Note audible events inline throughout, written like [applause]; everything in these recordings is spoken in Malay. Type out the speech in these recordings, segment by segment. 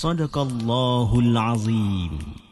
Sadaqallahul Azim.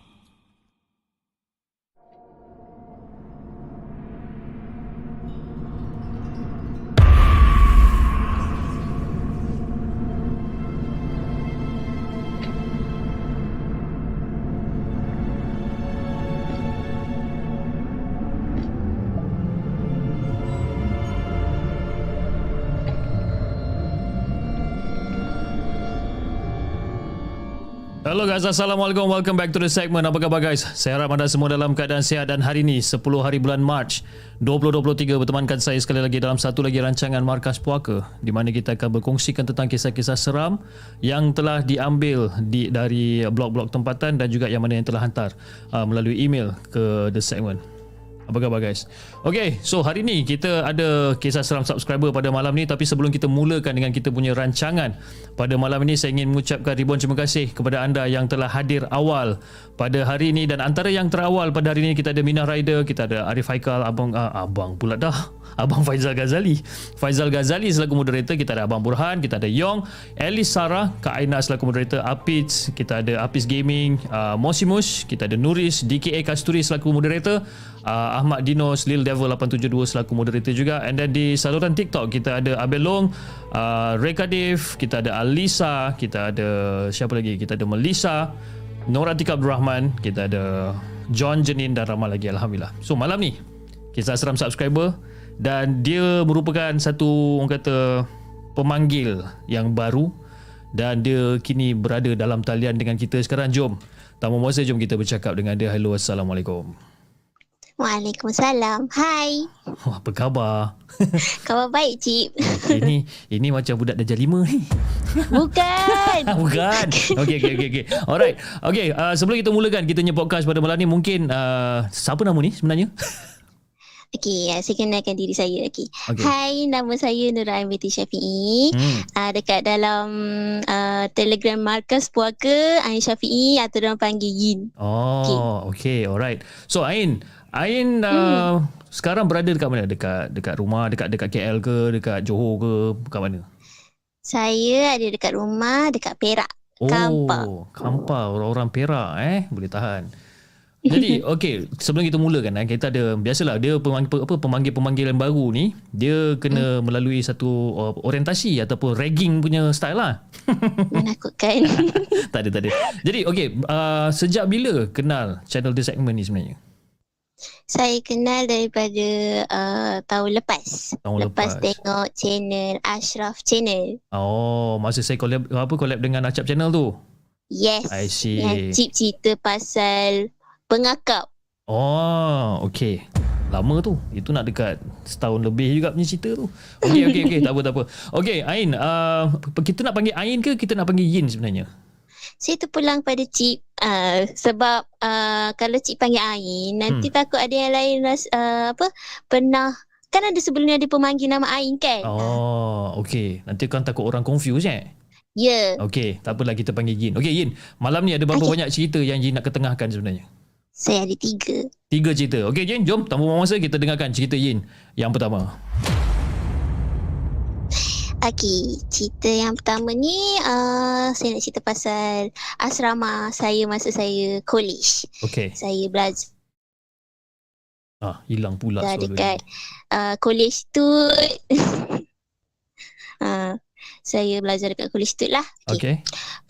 Hello guys, Assalamualaikum. Welcome back to the segment. Apa khabar guys? Saya harap anda semua dalam keadaan sihat dan hari ini 10 hari bulan March 2023 bertemankan saya sekali lagi dalam satu lagi rancangan Markas Puaka di mana kita akan berkongsikan tentang kisah-kisah seram yang telah diambil di, dari blog-blog tempatan dan juga yang mana yang telah hantar uh, melalui email ke the segment. Apa khabar guys? Okay, so hari ni kita ada kisah seram subscriber pada malam ni tapi sebelum kita mulakan dengan kita punya rancangan pada malam ini saya ingin mengucapkan ribuan terima kasih kepada anda yang telah hadir awal pada hari ini dan antara yang terawal pada hari ini kita ada Minah Rider, kita ada Arif Haikal, Abang uh, Abang pula dah. Abang Faizal Ghazali. Faizal Ghazali selaku moderator, kita ada Abang Burhan, kita ada Yong, Elis Sarah, Kak Aina selaku moderator, Apits, kita ada Apis Gaming, uh, Mosimus, kita ada Nuris, DKA Kasturi selaku moderator, uh, Ahmad Dinos, Lil Devil 872 selaku moderator juga and then di saluran TikTok kita ada Abel Long, uh, Reka Dave, kita ada Alisa, kita ada siapa lagi? Kita ada Melissa, Nora Tika Abdul Rahman, kita ada John Jenin dan ramai lagi Alhamdulillah. So malam ni kisah seram subscriber dan dia merupakan satu orang kata pemanggil yang baru dan dia kini berada dalam talian dengan kita sekarang jom tanpa masa jom kita bercakap dengan dia hello assalamualaikum Waalaikumsalam. Hai. Wah, [laughs] apa khabar? [laughs] Khabar baik, Cip. ini ini macam budak darjah lima ni. [laughs] Bukan. Bukan. Okey okey okey okey. Alright. Okey, uh, sebelum kita mulakan kita punya podcast pada malam ni mungkin uh, siapa nama ni sebenarnya? Okey, uh, saya kenalkan diri saya. Okey. Okey. Hai, nama saya Nur Ain binti Syafi'i. Hmm. Uh, dekat dalam uh, Telegram Markas Puaka, Ain Syafi'i atau orang panggil Yin. Oh, okey. Alright. So Ain, Ain uh, Hmm. sekarang berada dekat mana? Dekat dekat rumah, dekat dekat KL ke, dekat Johor ke, dekat mana? Saya ada dekat rumah, dekat Perak. Oh, Kampar. Kampar. Orang-orang Perak eh, boleh tahan. Jadi [laughs] okey sebelum kita mulakan eh kita ada biasalah dia pemanggil apa pemanggil-pemanggil yang baru ni dia kena melalui satu uh, orientasi ataupun ragging punya style lah. [laughs] Menakutkan. [laughs] tak ada tak ada. Jadi okey uh, sejak bila kenal channel The Segment ni sebenarnya? Saya kenal daripada uh, tahun lepas. Tahun lepas. lepas. tengok channel Ashraf Channel. Oh, masa saya collab apa collab dengan Acap Channel tu. Yes. I see. Yang Cip cerita pasal pengakap. Oh, okey. Lama tu. Itu nak dekat setahun lebih juga punya cerita tu. Okey, okey, okey. tak apa, tak apa. Okey, Ain. Uh, kita nak panggil Ain ke kita nak panggil Yin sebenarnya? Saya terpulang pada Cip uh, sebab uh, kalau Cip panggil Ain nanti Hmm. takut ada yang lain ras, uh, apa pernah kan ada sebelum ni ada pemanggil nama Ain kan? Oh, okey. Nanti kan takut orang confuse eh? Ya. Okey, tak apalah kita panggil Yin. Okey, Yin. Malam ni ada berapa Okey. banyak cerita yang Yin nak ketengahkan sebenarnya? Saya ada tiga. Tiga cerita. Okey, Yin, jom. Tanpa buang masa, kita dengarkan cerita Yin yang pertama. Okey, cerita yang pertama ni uh, saya nak cerita pasal asrama saya masa saya college. Okey. Saya belajar Ah, hilang pula suara dekat uh, college tu. uh, [laughs] saya belajar dekat college tu lah. Okey. Okay.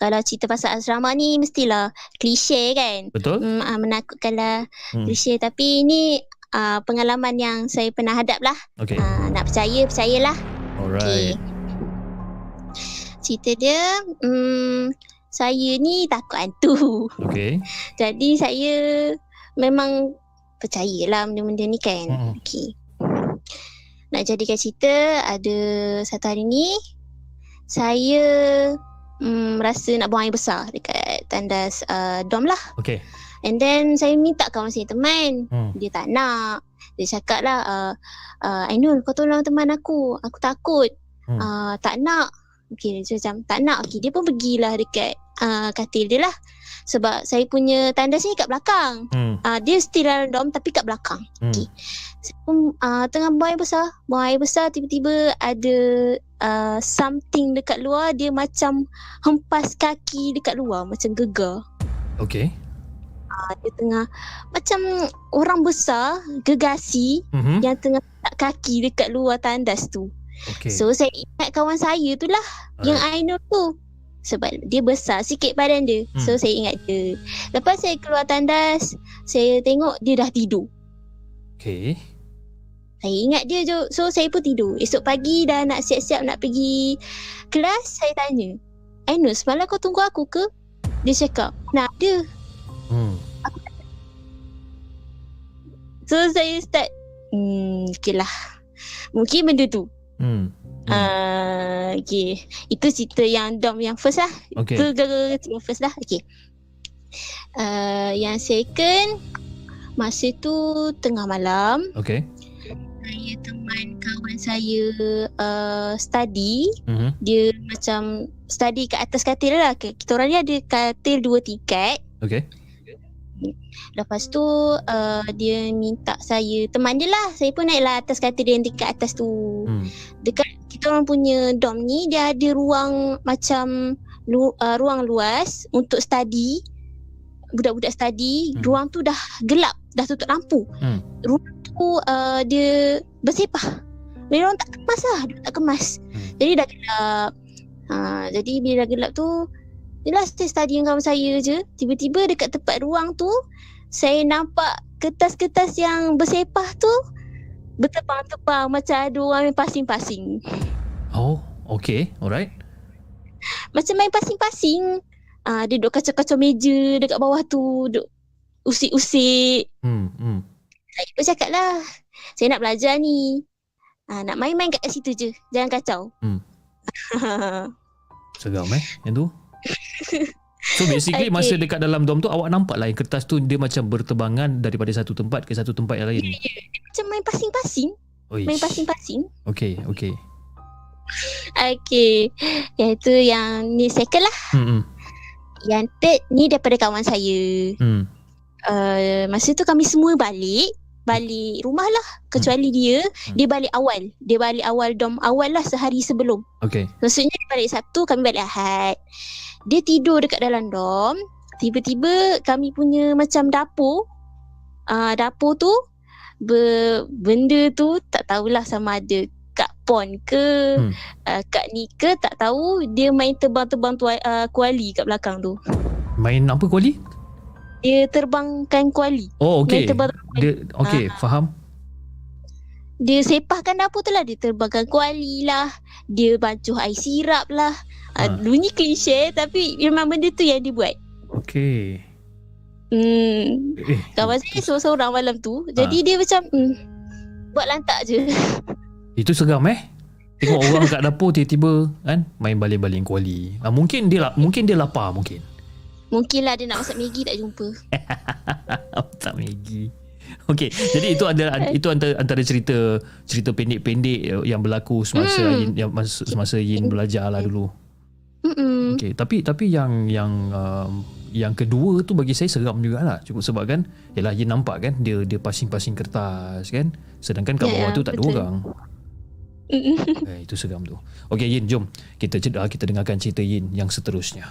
Kalau cerita pasal asrama ni mestilah klise kan. Betul? Hmm, uh, menakutkan lah Hmm. klise tapi ini uh, pengalaman yang saya pernah hadap lah. Okey. Uh, nak percaya, percayalah. Alright. Cerita dia, hmm, saya ni takut hantu. Okey. [laughs] Jadi saya memang percayalah benda-benda ni kan. Mm-mm. Okey. Nak jadikan cerita, ada satu hari ni, saya hmm, rasa nak buang air besar dekat tandas uh, dom lah. Okey. And then saya minta kawan saya teman. Hmm. Dia tak nak. Dia cakap lah, uh, uh, Ainul kau tolong teman aku. Aku takut. Hmm. Uh, tak nak. Okay, dia macam tak nak. Okay, dia pun pergilah dekat uh, katil dia lah. Sebab saya punya tandas ni kat belakang. Hmm. Uh, dia still dalam dom tapi kat belakang. Hmm. Okay. Saya pun uh, tengah buang air besar. Buang air besar tiba-tiba ada uh, something dekat luar. Dia macam hempas kaki dekat luar. Macam gegar. Okey. Uh, dia tengah macam orang besar gegasi Mhm. yang tengah letak kaki dekat luar tandas tu. Okey. So saya ingat kawan saya tu lah yang I know tu. Sebab dia besar sikit badan dia. Hmm. So saya ingat dia. Lepas saya keluar tandas, saya tengok dia dah tidur. Okey. Saya ingat dia je. So saya pun tidur. Esok pagi dah nak siap-siap nak pergi kelas, saya tanya. Ainul, semalam kau tunggu aku ke? Dia cakap, nak ada. Hmm. So saya start, hmm, okay lah. Mungkin benda tu. Hmm. Ah, uh, okay. Itu cerita yang dom yang first lah. Okey. Itu gara-gara yang first lah. Okay. Uh, yang second, masa tu tengah malam, Okey. saya teman kawan saya uh, study. Mhm. Dia macam study kat atas katil lah. Kita orang ni ada katil dua tingkat. Okey. Lepas tu uh, dia minta saya teman dia lah. Saya pun naiklah atas katil dia yang dekat atas tu. Hmm. Dekat kita orang punya dom ni dia ada ruang macam lu, uh, ruang luas untuk study. Budak-budak study, Hmm. ruang tu dah gelap, dah tutup lampu. Hmm. Ruang tu uh, dia bersepah. Dia orang tak kemas lah, dia tak kemas. Hmm. Jadi dah gelap. Ha, jadi bila dah gelap tu, Yelah saya study dengan kawan saya je Tiba-tiba dekat tempat ruang tu Saya nampak kertas-kertas yang bersepah tu Bertepang-tepang macam ada orang main pasing-pasing Oh, okey. Alright. Macam main pasing-pasing Ah, Dia duduk kacau-kacau meja dekat bawah tu Duduk usik-usik Hmm. Hmm. Saya pun cakap lah Saya nak belajar ni ah, Nak main-main kat situ je Jangan kacau Hmm. [laughs] Seram eh yang tu. [laughs] So basically Okay. masa dekat dalam dom tu awak nampak lah yang kertas tu dia macam bertebangan daripada satu tempat ke satu tempat yang lain. Macam main pasing-pasing Oish. Main pasing-pasing Okey, okey. Okay Yang tu yang ni second lah Hmm. Hmm. Yang third ni daripada kawan saya. hmm. Uh, masa tu kami semua balik. Balik rumah lah. Kecuali dia. Dia balik awal. Dia balik awal dom awal lah sehari sebelum. Okey. Maksudnya dia balik Sabtu, kami balik Ahad. Dia tidur dekat dalam dom. Tiba-tiba kami punya macam dapur. Uh, dapur tu. Ber, benda tu tak tahulah sama ada kat pon ke. Hmm. Uh, kat ni ke tak tahu. Dia main tebang-tebang tua, uh, kuali kat belakang tu. Main apa kuali? Dia terbangkan kuali. Oh, okey. Dia okey, Ah. faham. Dia sepahkan dapur tu lah dia terbangkan kuali lah dia bancuh air sirap lah Ha. ha. bunyi klise tapi memang benda tu yang dia buat Okey. hmm. Eh, kawan saya seorang-seorang malam tu jadi dia macam hmm, buat lantak je [laughs] Itu seram eh. Tengok orang kat dapur tiba-tiba kan main baling-baling kuali. Ah, mungkin dia mungkin dia lapar mungkin. mungkin lah dia nak masak Maggi tak jumpa [laughs] tak Maggi. [laughs] Okey, jadi itu ada itu antara antara cerita cerita pendek-pendek yang berlaku semasa Hmm. Yin yang masa, semasa Yin belajar lah dulu. Okey, tapi tapi yang yang um, yang kedua tu bagi saya seram jugalah. Cukup sebab kan yalah Yin nampak kan dia dia pasing-pasing kertas kan. Sedangkan kat Ya, bawah ya, tu tak ada betul. orang. Eh, itu seram tu. Okey Yin, jom kita jeda kita dengarkan cerita Yin yang seterusnya.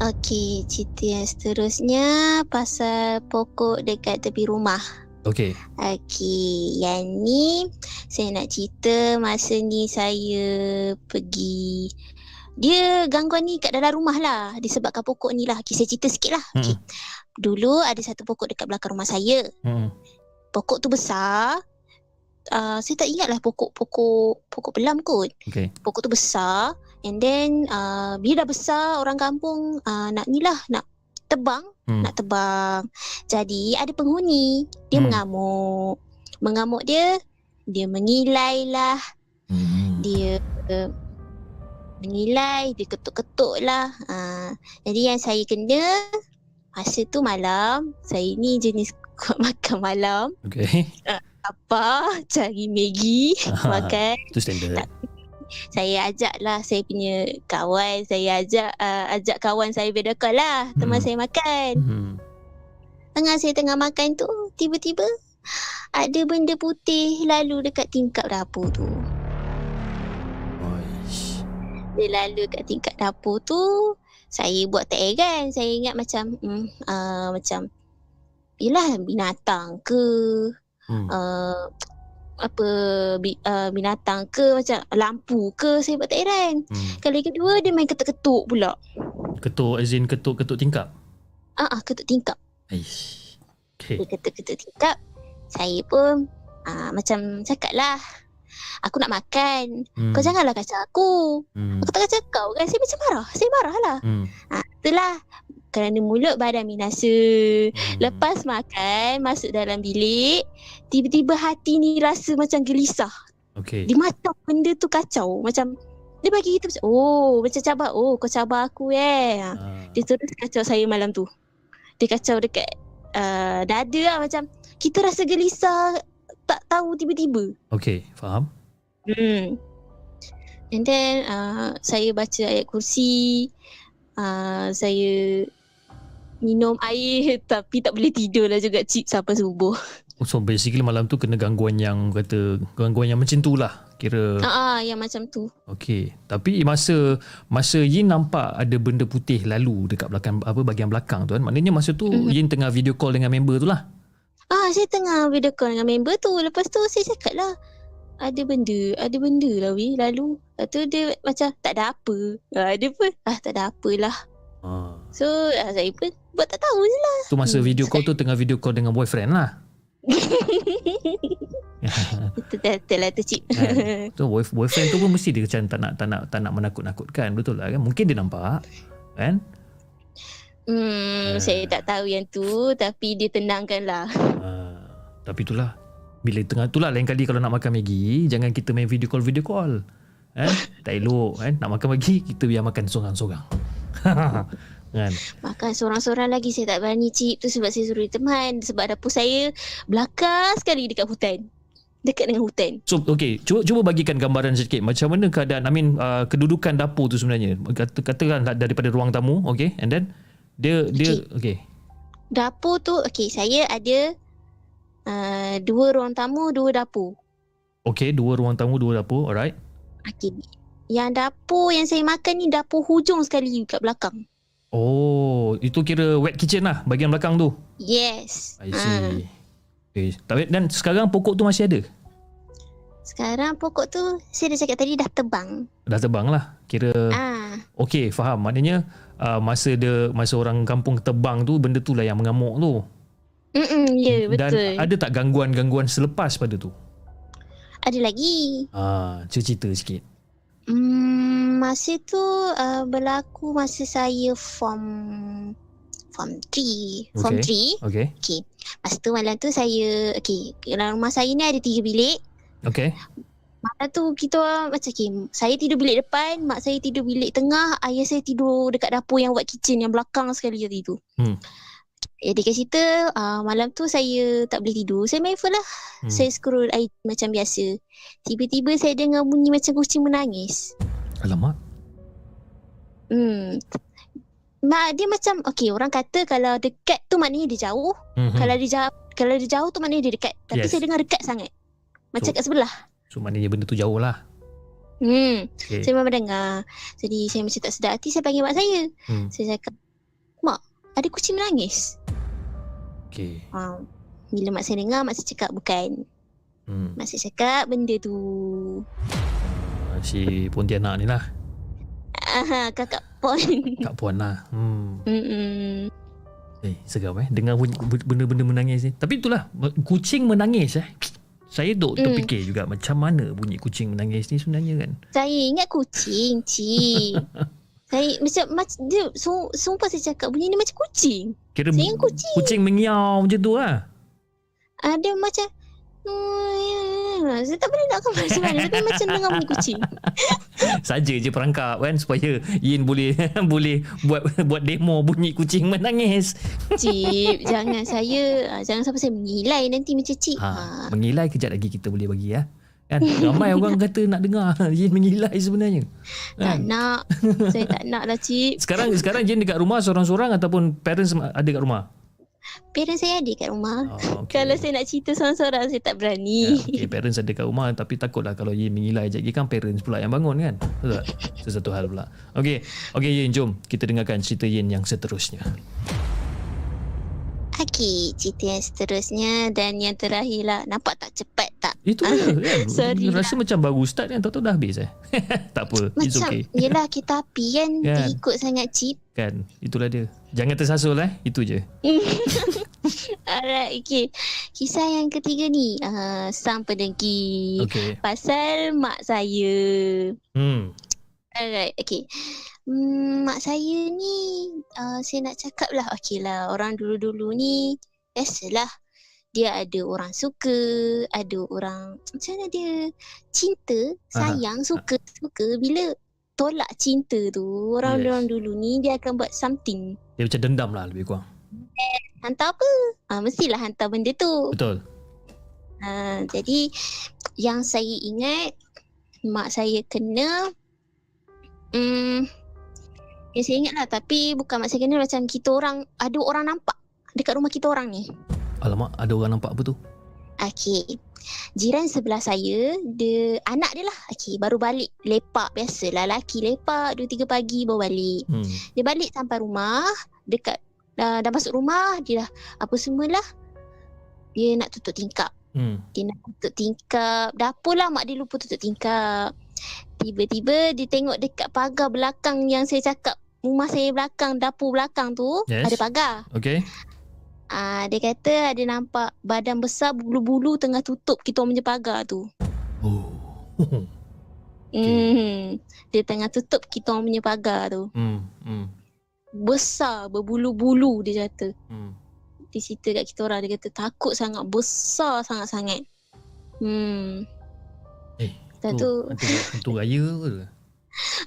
Okey, cerita yang seterusnya pasal pokok dekat tepi rumah. Okey. Okey, yang ni saya nak cerita masa ni saya pergi dia gangguan ni kat dalam rumah lah disebabkan pokok ni lah. Okay, saya cerita sikit lah. Okay. Dulu ada satu pokok dekat belakang rumah saya. Hmm. Pokok tu besar. Uh, saya tak ingat lah pokok-pokok pokok pelam kot. Okey. Pokok tu besar and then uh, bila dah besar orang kampung uh, nak ni lah nak tebang Hmm. nak tebang. Jadi ada penghuni, dia Hmm. mengamuk. Mengamuk dia, dia mengilai lah, Hmm. dia uh, mengilai, dia ketuk-ketuk lah. Uh, jadi yang saya kena masa tu malam, saya ni jenis [laughs] kuat makan malam. Okey. Apa, cari Maggi, [laughs] makan. Itu standard. Tak. Saya ajak lah saya punya kawan, saya ajak uh, ajak kawan saya video call lah, teman Hmm. saya makan. Hmm. Tengah saya tengah makan tu Tiba-tiba Ada benda putih Lalu dekat tingkap dapur tu Oish. Dia lalu kat tingkap dapur tu Saya buat tak heran Saya ingat macam hmm, uh, Macam Yelah binatang ke Hmm. uh, Apa bi, uh, Binatang ke Macam lampu ke Saya buat tak heran Hmm. Kali kedua Dia main ketuk-ketuk pula Ketuk as in ketuk-ketuk tingkap. Ah, uh, ketuk tingkap Aish. Okey. Dia ketuk-ketuk tingkap Saya pun uh, Macam cakap lah Aku nak makan Hmm. Kau janganlah kacau aku. Hmm. Aku tak kacau kau kan. Saya macam marah. Saya marah lah. Hmm. Ha, itulah. Kerana mulut badan binasa. Hmm. Lepas makan, masuk dalam bilik. Tiba-tiba hati ni rasa macam gelisah. Okey. Dia macam benda tu kacau. Macam, dia bagi kita macam, oh macam cabar. Oh kau cabar aku eh. Ah. Dia terus kacau saya malam tu. Dia kacau dekat uh, dada lah macam. Kita rasa gelisah. Tak tahu tiba-tiba. Okey, faham? Hmm. And then uh, saya baca ayat kursi. Uh, saya minum air [laughs] tapi tak boleh tidur lah juga cip sampai subuh. So basically malam tu kena gangguan yang kata gangguan yang macam tu lah. Kira Ah, ah yang macam tu. okey. Tapi masa masa Yin nampak ada benda putih lalu dekat belakang apa bahagian belakang tu kan. Maknanya masa tu Mhm. Yin tengah video call dengan member tu lah. Ah, saya tengah video call dengan member tu. Lepas tu saya cakap lah ada benda, ada benda lah weh lalu. Lepas tu dia macam tak ada apa. Ah, dia pun ah tak ada apalah. Ha. So ah, saya pun buat tak tahu je lah. Tu masa Hmm. video call tu tengah video call dengan boyfriend lah. Itu lah [laughs] tu cip. Kan? tu boy, boyfriend tu pun mesti dia macam tak nak tak nak tak nak menakut-nakutkan betul lah kan. Mungkin dia nampak kan. Hmm, Eh. saya tak tahu yang tu tapi dia tenangkan lah. Ha. Tapi itulah bila tengah itulah lain kali kalau nak makan Maggi jangan kita main video call video call. Kan? Tak elok kan. Nak makan Maggi kita biar makan sorang-sorang. [laughs] kan? Makan seorang-seorang lagi saya tak berani cip tu sebab saya suruh teman sebab dapur saya belakang sekali dekat hutan. Dekat dengan hutan. So okay, cuba cuba bagikan gambaran sikit macam mana keadaan I mean uh, kedudukan dapur tu sebenarnya. Kata katakan daripada ruang tamu, okay? And then dia dia okay. Dapur tu okey saya ada uh, dua ruang tamu, dua dapur. Okay, dua ruang tamu, dua dapur, alright. Okey. Yang dapur yang saya makan ni dapur hujung sekali kat belakang. Oh, itu kira wet kitchen lah bahagian belakang tu. Yes. I see. Okay. Tapi dan sekarang pokok tu masih ada? Sekarang pokok tu saya dah cakap tadi dah tebang. Dah tebang lah. Kira Ah. Okey, faham. Maknanya uh, masa dia masa orang kampung tebang tu benda tu lah yang mengamuk tu. Mm-mm, ya, Dan betul. ada tak gangguan-gangguan selepas pada tu? Ada lagi. Ah, cerita sikit. Masa tu uh, berlaku masa saya form form 3. Form 3. Okey. Okay. Masa tu malam tu saya okay, dalam rumah saya ni ada tiga bilik. Okey. Malam tu kita macam okay, saya tidur bilik depan, mak saya tidur bilik tengah, ayah saya tidur dekat dapur yang buat kitchen yang belakang sekali tadi tu. Hmm. Jadi kat situ uh, malam tu saya tak boleh tidur. Saya main phone lah. Hmm. Saya scroll IG macam biasa. Tiba-tiba saya dengar bunyi macam kucing menangis. Alamak. Hmm. Mak dia macam okay orang kata kalau dekat tu maknanya dia jauh. Hmm. Kalau dia jauh kalau dia jauh tu maknanya dia dekat. Tapi Yes. saya dengar dekat sangat. Macam So- kat sebelah. So maknanya benda tu jauh lah. Hmm. Okay. Saya memang dengar. Jadi saya macam tak sedar hati saya panggil mak saya. Hmm. Saya cakap, "Mak, ada kucing menangis." Okay. Ha. Bila mak saya dengar, mak saya cakap bukan. Hmm. Mak saya cakap benda tu si Pontianak ni lah. Aha, kakak pon. Kak [laughs] Puan lah. Hmm. Mm-mm. Eh, seram eh. Dengar bunyi- benda-benda menangis ni. Tapi itulah, kucing menangis eh. Saya duk Hmm. terfikir juga macam mana bunyi kucing menangis ni sebenarnya kan. Saya ingat kucing, cik. [laughs] saya macam macam dia su, sumpah saya cakap bunyi ni macam kucing. Kira Saya kucing. kucing mengiau macam tu lah. Ada macam Hmm, saya tak boleh nak gambar macam mana Tapi macam dengar bunyi kucing [laughs] Saja je perangkap kan supaya Yin boleh [laughs] boleh buat buat demo bunyi kucing menangis. Cip [laughs] Jangan saya ah, Jangan sampai saya mengilai Nanti macam cip Ha, ha. mengilai kejap lagi kita boleh bagi ya. Kan ramai orang kata nak dengar Yin mengilai sebenarnya. Tak Kan? nak Saya tak nak lah cip Sekarang sekarang Yin dekat rumah seorang-seorang ataupun parents ada kat rumah? Parents saya ada kat rumah Oh, okay. [laughs] Kalau saya nak cerita seorang-seorang Saya tak berani okay, parents ada kat rumah tapi takutlah kalau Yin mengilai sekejap lagi kan parents pula yang bangun kan. Betul tak? [laughs] Sesuatu hal pula. Okey. Okey Yin jom kita dengarkan cerita Yin yang seterusnya. Okey Cerita yang seterusnya Dan yang terakhir lah Nampak tak cepat tak Itu dia kan. [laughs] Sorry Rasa macam baru start kan tahu-tahu dah habis eh. [laughs] tak apa. It's Macam okay. Yelah kita api kan Kan. Terikut sangat cip Kan. Itulah dia. Jangan tersasul eh. Itu je. [laughs] Alright okay Kisah yang ketiga ni uh, Sang pendengki Okey. Pasal mak saya Hmm. Alright, okay. Hmm, mak saya ni, uh, saya nak cakap lah, okay lah, orang dulu-dulu ni, biasalah. Dia ada orang suka, ada orang, macam mana dia, cinta, sayang, suka, suka. Bila tolak cinta tu, orang Yes. orang dulu ni, dia akan buat something. Dia macam dendam lah lebih kurang. Hantar apa? Ah, mestilah hantar benda tu. Betul. Ha, jadi yang saya ingat mak saya kena hmm yang saya ingat lah tapi bukan mak saya kena macam kita orang ada orang nampak dekat rumah kita orang ni. Alamak, ada orang nampak apa tu? Okey. Jiran sebelah saya, dia anak dia lah. Okey, baru balik lepak biasalah lelaki lepak 2 3 pagi baru balik. Hmm. Dia balik sampai rumah, dekat dah, dah masuk rumah, dia dah apa semualah. Dia nak tutup tingkap. Hmm. Dia nak tutup tingkap. Dapur lah mak dia lupa tutup tingkap. Tiba-tiba dia tengok dekat pagar belakang yang saya cakap rumah saya belakang, dapur belakang tu Yes. ada pagar. Okey. Ah dia kata ada nampak badan besar bulu-bulu tengah tutup kita punya pagar tu. Oh. [laughs] Okay. Hmm. Dia tengah tutup kita punya pagar tu. hmm. Hmm. Besar berbulu-bulu dia kata. Hmm. Dia cerita kat kita orang dia kata takut sangat besar sangat-sangat. Hmm. Eh, Lepas tu tu hantu, raya ke? [laughs]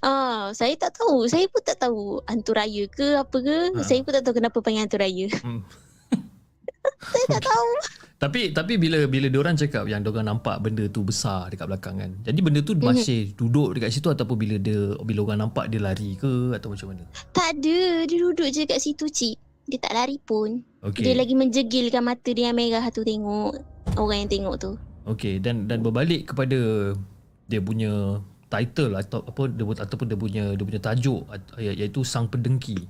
Ah, saya tak tahu. Saya pun tak tahu hantu raya ke apa ke. Ha. Saya pun tak tahu kenapa panggil hantu raya. Hmm. [laughs] saya tak tahu. [laughs] Tapi tapi bila bila diorang cakap yang diorang nampak benda tu besar dekat belakang kan. Jadi benda tu Mhm. masih duduk dekat situ ataupun bila dia bila orang nampak dia lari ke atau macam mana? Tak ada. Dia duduk je kat situ, cik. Dia tak lari pun. Okey. Dia lagi menjegilkan mata dia yang merah tu tengok. Orang yang tengok tu. Okey dan dan berbalik kepada dia punya title atau apa dia ataupun dia punya dia punya tajuk iaitu sang pendengki.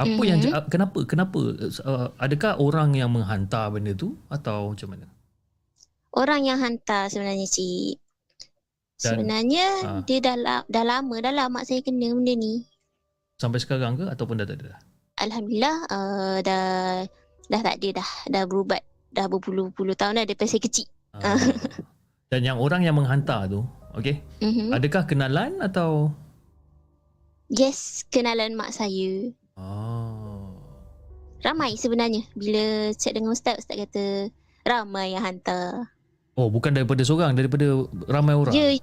Apa mm-hmm. yang Mhm. kenapa kenapa uh, adakah orang yang menghantar benda tu atau macam mana? Orang yang hantar sebenarnya, cik. Sebenarnya Ah. dia dah, dah lama dah lah mak saya kena benda ni. Sampai sekarang ke ataupun dah tak ada? dah? Alhamdulillah uh, dah dah tak ada dah. Dah berubat dah berpuluh-puluh tahun dah daripada saya kecil. Ah. [laughs] Dan yang orang yang menghantar tu, okey. Mm-hmm. Adakah kenalan atau Yes, kenalan mak saya. Oh. Ramai sebenarnya. Bila chat dengan ustaz, ustaz kata ramai yang hantar. Oh, bukan daripada seorang, daripada ramai orang. Ya,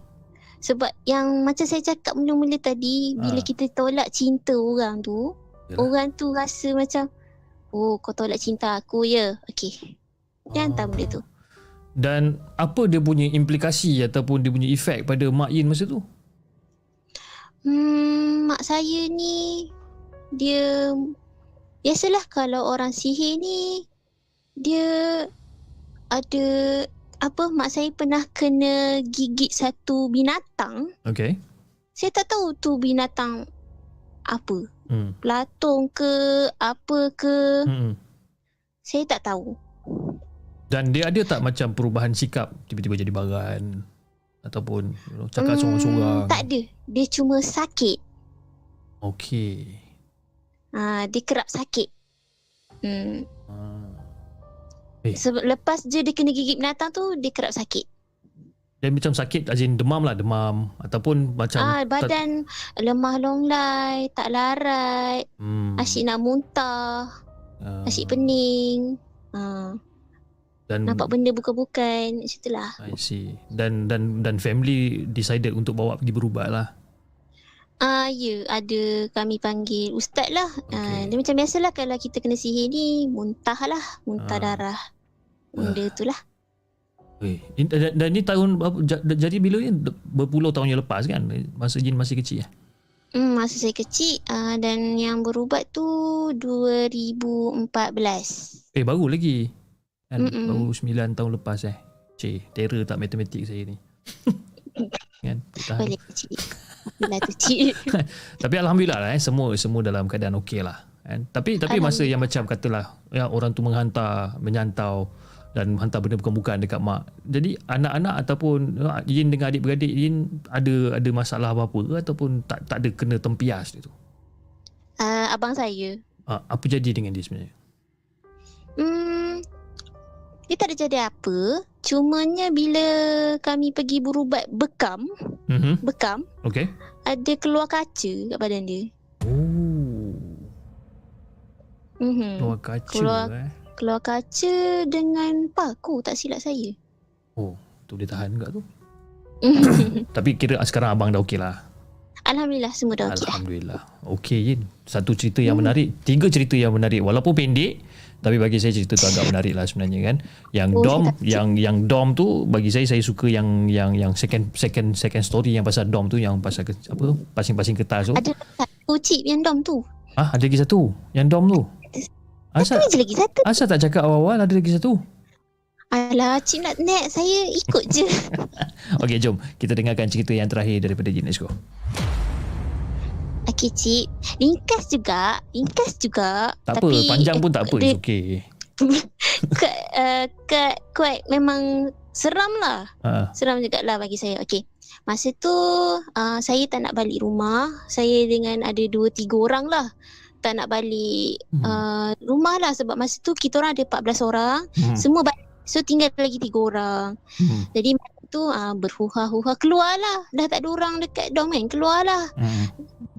sebab yang macam saya cakap mula-mula tadi, bila Ah. kita tolak cinta orang tu, Yalah. orang tu rasa macam, oh kau tolak cinta aku ya. Okey. Dia hantar benda tu. Dan apa dia punya implikasi ataupun dia punya efek pada Mak Yin masa tu? Hmm, mak saya ni dia biasalah kalau orang sihir ni dia ada apa mak saya pernah kena gigit satu binatang. Okey. Saya tak tahu tu binatang apa. Hmm. Pelatung ke apa ke. Hmm. Saya tak tahu. Dan dia ada tak macam perubahan sikap tiba-tiba jadi baran ataupun you know, cakap Hmm, sorang-sorang? Tak ada. Dia cuma sakit. Okey. Ha, dia kerap sakit. Hmm. Ah. Sebab lepas je dia kena gigit binatang tu, dia kerap sakit. Dia macam sakit as in demam lah demam ataupun macam Ah, badan lemah longlai, tak larat, hmm, asyik nak muntah, ah, asyik pening. Ha, dan nampak benda bukan-bukan, macam itulah. I see. Dan dan dan family decided untuk bawa pergi berubat lah. Ah, ya, ada kami panggil ustaz lah. Ah, Okey. dia macam biasalah kalau kita kena sihir ni, muntah lah, muntah Ah. darah. Benda tu lah. Eh, in- dan, dan ni tahun jadi bila ni berpuluh tahun yang lepas kan? Masa Jin masih kecil eh? Hmm, masa saya kecil ah, dan yang berubat tu 2014. Eh baru lagi. Kan? Mm-mm. Baru 9 tahun lepas eh. Cik, terror tak matematik saya ni. [laughs] kan? Tak. Boleh kecil. Bila tu cik. Tapi alhamdulillah lah eh semua semua dalam keadaan okey lah. Kan? Tapi tapi masa yang macam katalah ya orang tu menghantar, menyantau dan hantar benda bukan-bukan dekat mak. Jadi anak-anak ataupun uh, Yin dengan adik-beradik Yin ada ada masalah apa-apa ke ataupun tak tak ada kena tempias dia tu. Ah, abang saya. Uh, apa jadi dengan dia sebenarnya? Hmm, dia tak ada jadi apa. Cumanya bila kami pergi berubat bekam, Mhm. bekam, Okey. ada keluar kaca kat badan dia. Oh. Mhm. Keluar kaca Keluar- eh. Keluar kaca dengan paku, tak silap saya. Oh, tu dia tahan enggak tu? [coughs] Tapi kira sekarang abang dah okey lah. Alhamdulillah semua dah okey dah. Alhamdulillah. Okey Yin. Satu cerita yang Hmm. menarik. Tiga cerita yang menarik. Walaupun pendek. Tapi bagi saya cerita tu agak menarik lah sebenarnya kan. Yang Oh, dom, yang yang dom tu bagi saya saya suka yang yang yang second second second story yang pasal dom tu yang pasal ke, apa pasing-pasing kertas tu. Ada satu cip yang dom tu. Ah, ada lagi satu. Yang dom tu. Asal je lagi satu. asal tak cakap awal-awal ada lagi satu. Alah, cip nak net. Saya ikut je. [laughs] Okey, jom kita dengarkan cerita yang terakhir daripada Jin. Okey, cip. Ringkas juga. Ringkas juga. Tak Tapi, apa, panjang pun tak apa. dia- It's okay. Kat, uh, kat, kuat memang seram lah. Ha. Seram juga lah bagi saya. Okey. Masa tu uh, saya tak nak balik rumah. Saya dengan ada dua tiga orang lah. Tak nak balik Hmm. uh, rumah lah sebab masa tu kita orang ada 14 orang. Hmm. Semua balik. So tinggal lagi tiga orang. Hmm. Jadi tu uh, berhuha-huha keluar lah. Dah tak ada orang dekat dom kan. Keluar lah. Hmm.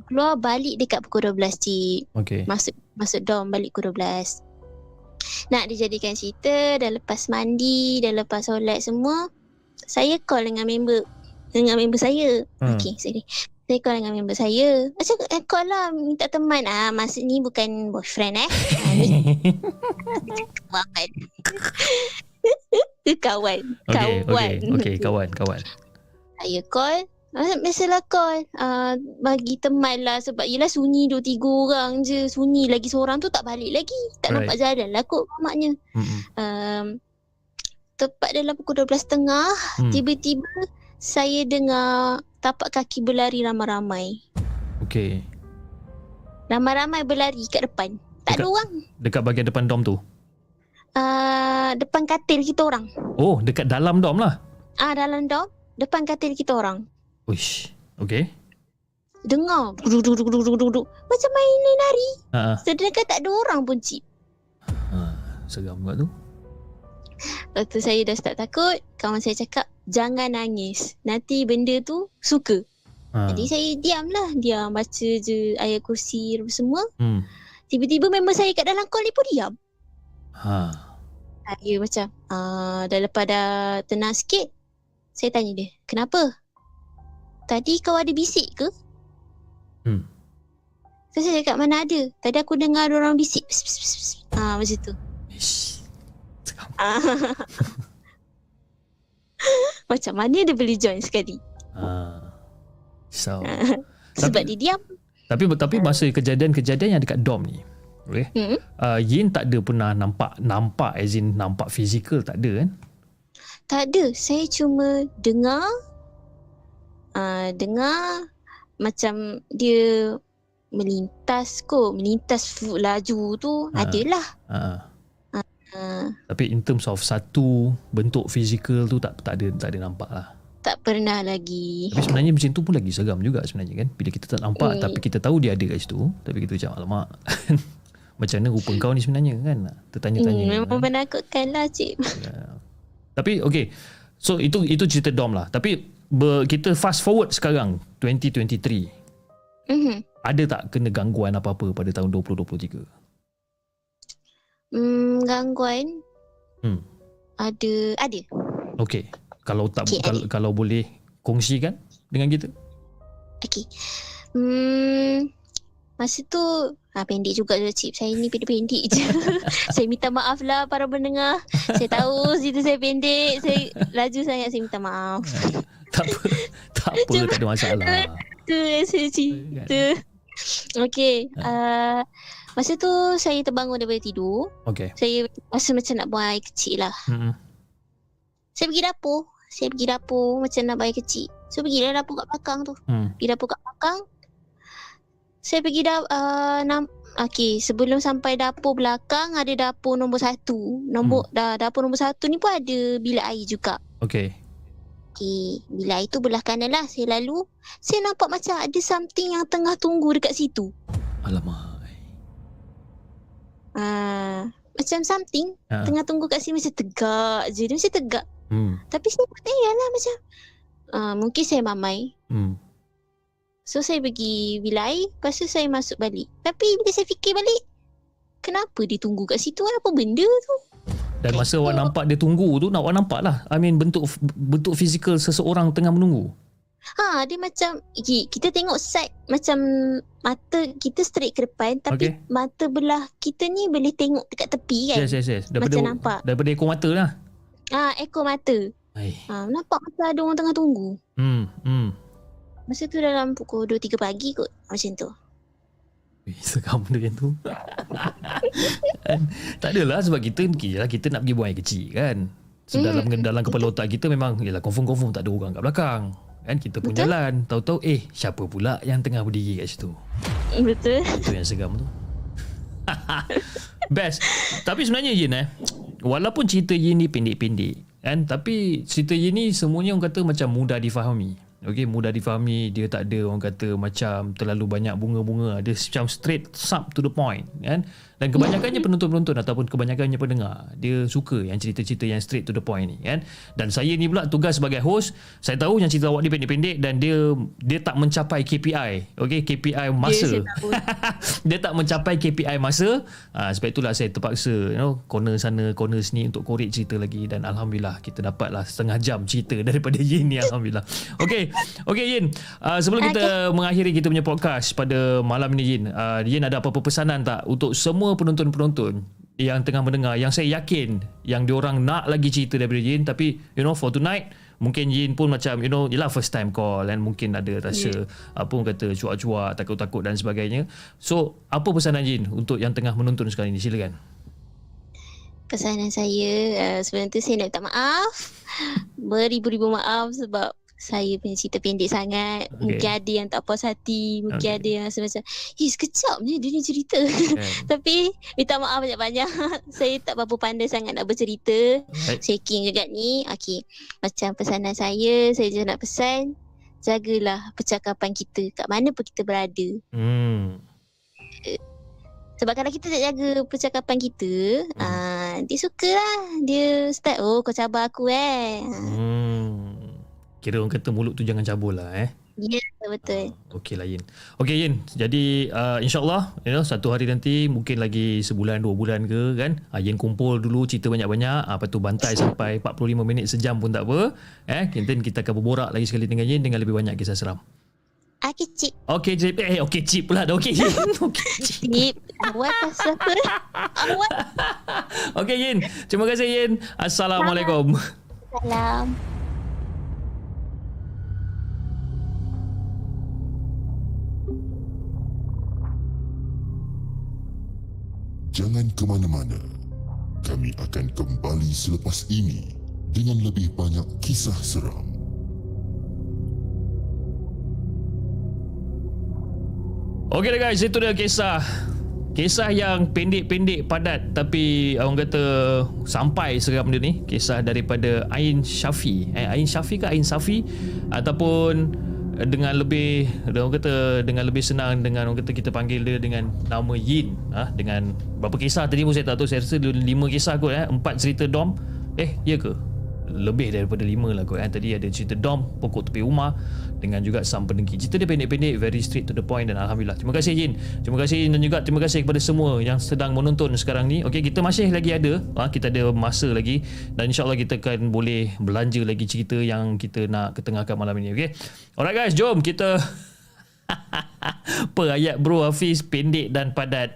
Keluar balik dekat pukul 12 cik. Okey. Masuk masuk dom balik pukul 12. Nak dijadikan cerita dah lepas mandi, dah lepas solat semua. Saya call dengan member dengan member saya. Hmm. Okey, sorry. Saya call dengan member saya. Macam eh, call lah minta teman. Ah, maksud ni bukan boyfriend eh. [laughs] Kawan. [laughs] kawan. Okey, Kawan. okey, okey, kawan, kawan. Saya call. Ah, Biasalah call. Uh, bagi teman lah. Sebab yelah sunyi dua tiga orang je. Sunyi lagi seorang tu tak balik lagi. Tak Right. nampak jalan lah kot maknya. Hmm. Um, tepat dalam pukul 12.30. Hmm. Tiba-tiba saya dengar tapak kaki berlari ramai-ramai. Okey. Ramai-ramai berlari kat depan. Tak ada Dekat- orang. Dekat bahagian depan dom tu. Uh, depan katil kita orang. Oh, dekat dalam dom lah. Ah Dalam dom. depan katil kita orang. Uish. Okay. Dengar duduk duduk duduk duduk duduk macam main nari. Ha, ha. Sedangkan tak ada orang pun cip. ha. Seram juga tu. Lepas tu saya dah start takut. Kawan saya cakap jangan nangis. Nanti benda tu suka. Ha. Jadi saya diam lah. Diam baca je ayat kursi semua. Hmm. Tiba-tiba member saya kat dalam call ni pun diam. Ha. Saya macam uh, dah lepas dah tenang sikit. Saya tanya dia, kenapa? Tadi kau ada bisik ke? Hmm. So, saya cakap mana ada. Tadi aku dengar ada orang bisik. Pss, pss, pss, pss. Ah, macam tu. Ish. Ah. [laughs] macam mana dia boleh join sekali? Ha. So. [laughs] Sebab Tapi- dia diam. Tapi tapi masa kejadian-kejadian yang dekat dom ni. Okay. Hmm. Uh, Yin tak ada pernah nampak nampak as in nampak fizikal tak ada kan? Tak ada. Saya cuma dengar. Uh, dengar macam dia melintas kot. Melintas fu- laju tu. Ha. Adalah. Uh, Uh, tapi in terms of satu bentuk fizikal tu tak tak ada tak ada nampak lah. tak pernah lagi. Tapi sebenarnya macam tu pun lagi seram juga sebenarnya kan. Bila kita tak nampak Hmm. tapi kita tahu dia ada kat situ. Tapi kita macam alamak. [laughs] macam mana rupa kau ni sebenarnya kan? Tertanya-tanya. Hmm, memang kan? menakutkan lah cik. Ya. Tapi okay. So itu itu cerita dom lah. Tapi ber, kita fast forward sekarang 2023. Mhm. Ada tak kena gangguan apa-apa pada tahun 2023? Hmm, gangguan Hmm. ada ada. Okay. Kalau tak Okey, kalau, kalau boleh kongsikan dengan kita. Okey. Hmm, masa tu ah, pendek juga je cip. Saya ni pendek-pendek je. [laughs] saya minta maaf lah para pendengar. Saya tahu cerita saya pendek. Saya laju sangat saya minta maaf. Tak apa. Tak apa, tak ada masalah. Tu rasa cerita. Okey. Uh, masa tu saya terbangun daripada tidur. Okay. Saya rasa macam nak buang air kecil lah. Hmm. Saya pergi dapur. Saya pergi dapur macam nak buang air kecil. So pergilah dapur kat belakang tu. Hmm. Pergi dapur kat belakang. Saya pergi dah uh, nam Okay, sebelum sampai dapur belakang ada dapur nombor satu. Nombor hmm. dah dapur nombor satu ni pun ada bilik air juga. Okay. Okay, bilik air tu belah kanan lah. Saya lalu, saya nampak macam ada something yang tengah tunggu dekat situ. Alamak. Uh, macam something Ha. tengah tunggu kat sini macam tegak je. Dia macam tegak. Hmm. Tapi saya bertanya lah macam uh, mungkin saya mamai. Hmm. So saya pergi bilik air Lepas tu saya masuk balik Tapi bila saya fikir balik Kenapa dia tunggu kat situ Apa benda tu Dan masa awak nampak dia tunggu tu, nak awak nampak lah. I mean bentuk bentuk fizikal seseorang tengah menunggu. Ha dia macam Kita tengok side Macam Mata kita straight ke depan Tapi Okay. mata belah kita ni Boleh tengok dekat tepi kan Yes, yes, yes. Macam nampak. Daripada ekor mata lah. Ah ha, ekor mata Ay. ha, Nampak macam ada orang tengah tunggu Hmm, hmm. Masa tu dalam pukul 2-3 pagi kot Macam tu Seram benda yang tu. Kan? Tak adalah sebab kita Kira kita nak pergi buang air kecil kan? So, dalam, Hmm. dalam kepala otak kita memang Yelah confirm-confirm tak ada orang kat belakang. Kan? Kita pun Betul. jalan. Tahu-tahu eh siapa pula yang tengah berdiri kat situ? Betul. Itu yang seram tu. [laughs] Best. Tapi sebenarnya Yin eh Walaupun cerita Yin ni pendek-pendek kan? Tapi cerita Yin ni semuanya orang kata macam mudah difahami Okay, mudah difahami Dia tak ada orang kata macam terlalu banyak bunga-bunga. Dia macam straight sub to the point kan Dan kebanyakannya penonton-penonton ataupun kebanyakannya pendengar Dia suka yang cerita-cerita yang straight to the point ni kan? Dan saya ni pula tugas sebagai host Saya tahu yang cerita awak ni pendek-pendek Dan dia dia tak mencapai KPI Okay, KPI masa. Tahu. [laughs] dia tak mencapai KPI masa. Ha, sebab itulah saya terpaksa you know corner sana corner sini untuk korek cerita lagi dan alhamdulillah kita dapatlah setengah jam cerita [laughs] daripada Yin ni alhamdulillah. Okey okey Yin. Uh, sebelum kita mengakhiri kita punya podcast pada malam ni Yin uh, Yin ada apa-apa pesanan tak untuk semua penonton-penonton yang tengah mendengar yang saya yakin yang diorang nak lagi cerita daripada Yin tapi you know for tonight mungkin Yin pun macam you know yelah first time call dan mungkin ada rasa yeah. apa orang kata cuak-cuak takut-takut dan sebagainya. So apa pesanan Yin untuk yang tengah menonton sekarang ini? Silakan. Pesanan saya uh, Sebelum tu saya nak minta maaf. [laughs] Beribu-ribu maaf Sebab saya punya cerita pendek sangat. Okay. Mungkin ada yang tak puas hati, mungkin Okay. ada yang rasa macam, "Eh, sekejap ni dia ni cerita." Kan? [laughs] Tapi minta maaf banyak-banyak. [laughs] saya tak berapa pandai sangat nak bercerita. Baik. Shaking juga ni. Okey. Macam pesanan saya, saya je nak pesan, jagalah percakapan kita kat mana pun kita berada. Hmm. Sebab kalau kita tak jaga percakapan kita, Hmm. hmm. uh, dia suka lah. Dia start, oh kau cabar aku eh. Hmm. Kira orang kata mulut tu jangan cabul lah eh. Ya, betul. Okey lah Yin. Okey Yin, jadi uh, insyaAllah you know, satu hari nanti mungkin lagi sebulan dua bulan ke kan. Uh, Yin kumpul dulu cerita banyak-banyak. Uh, lepas tu bantai sampai 45 minit sejam pun tak apa. Eh, kita kita akan berborak lagi sekali dengan Yin dengan lebih banyak kisah seram. Ah, kecil. Okey Cip. Eh, okey Cip pula dah. Okey Yin. [laughs] Okey Cip. Awak pasal apa? [laughs] Okey Yin. Terima kasih Yin. Assalamualaikum. Salam. Jangan ke mana-mana. Kami akan kembali selepas ini dengan lebih banyak kisah seram. Okey guys, itu dia kisah Kisah yang pendek-pendek padat tapi orang kata sampai seram dia ni. Kisah daripada Ain Syafi. Eh, Ain Syafi ke Ain Safi ataupun dengan lebih orang kata dengan lebih senang dengan orang kata kita panggil dia dengan nama Yin ah dengan berapa kisah tadi pun saya tak tahu saya rasa lima kisah kot eh. Empat cerita dom. Eh ya ke? Lebih daripada lima lah kot eh. Tadi ada cerita Dom, pokok tepi rumah dengan juga Sam Pendengki. Cerita dia pendek-pendek, very straight to the point dan Alhamdulillah. Terima kasih Yin. Terima kasih Yin dan juga terima kasih kepada semua yang sedang menonton sekarang ni. Okey, kita masih lagi ada. Ha, kita ada masa lagi dan insyaAllah kita akan boleh belanja lagi cerita yang kita nak ketengahkan malam ini. Okey. Alright guys, jom kita [laughs] apa ayat bro Hafiz pendek dan padat.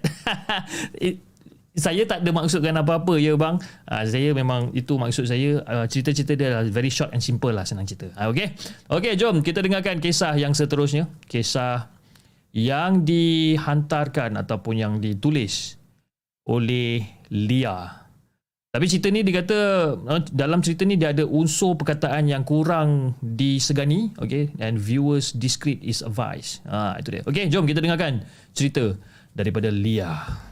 [laughs] It- saya tak ada maksudkan apa-apa ya bang. Uh, saya memang itu maksud saya uh, cerita-cerita dia adalah very short and simple lah senang cerita. Uh, okay. Okay jom kita dengarkan kisah yang seterusnya. Kisah yang dihantarkan ataupun yang ditulis oleh Lia. Tapi cerita ni dia kata uh, dalam cerita ni dia ada unsur perkataan yang kurang disegani, okay, and viewers discreet is advised. Ah itu dia. Okay, jom kita dengarkan cerita daripada Lia.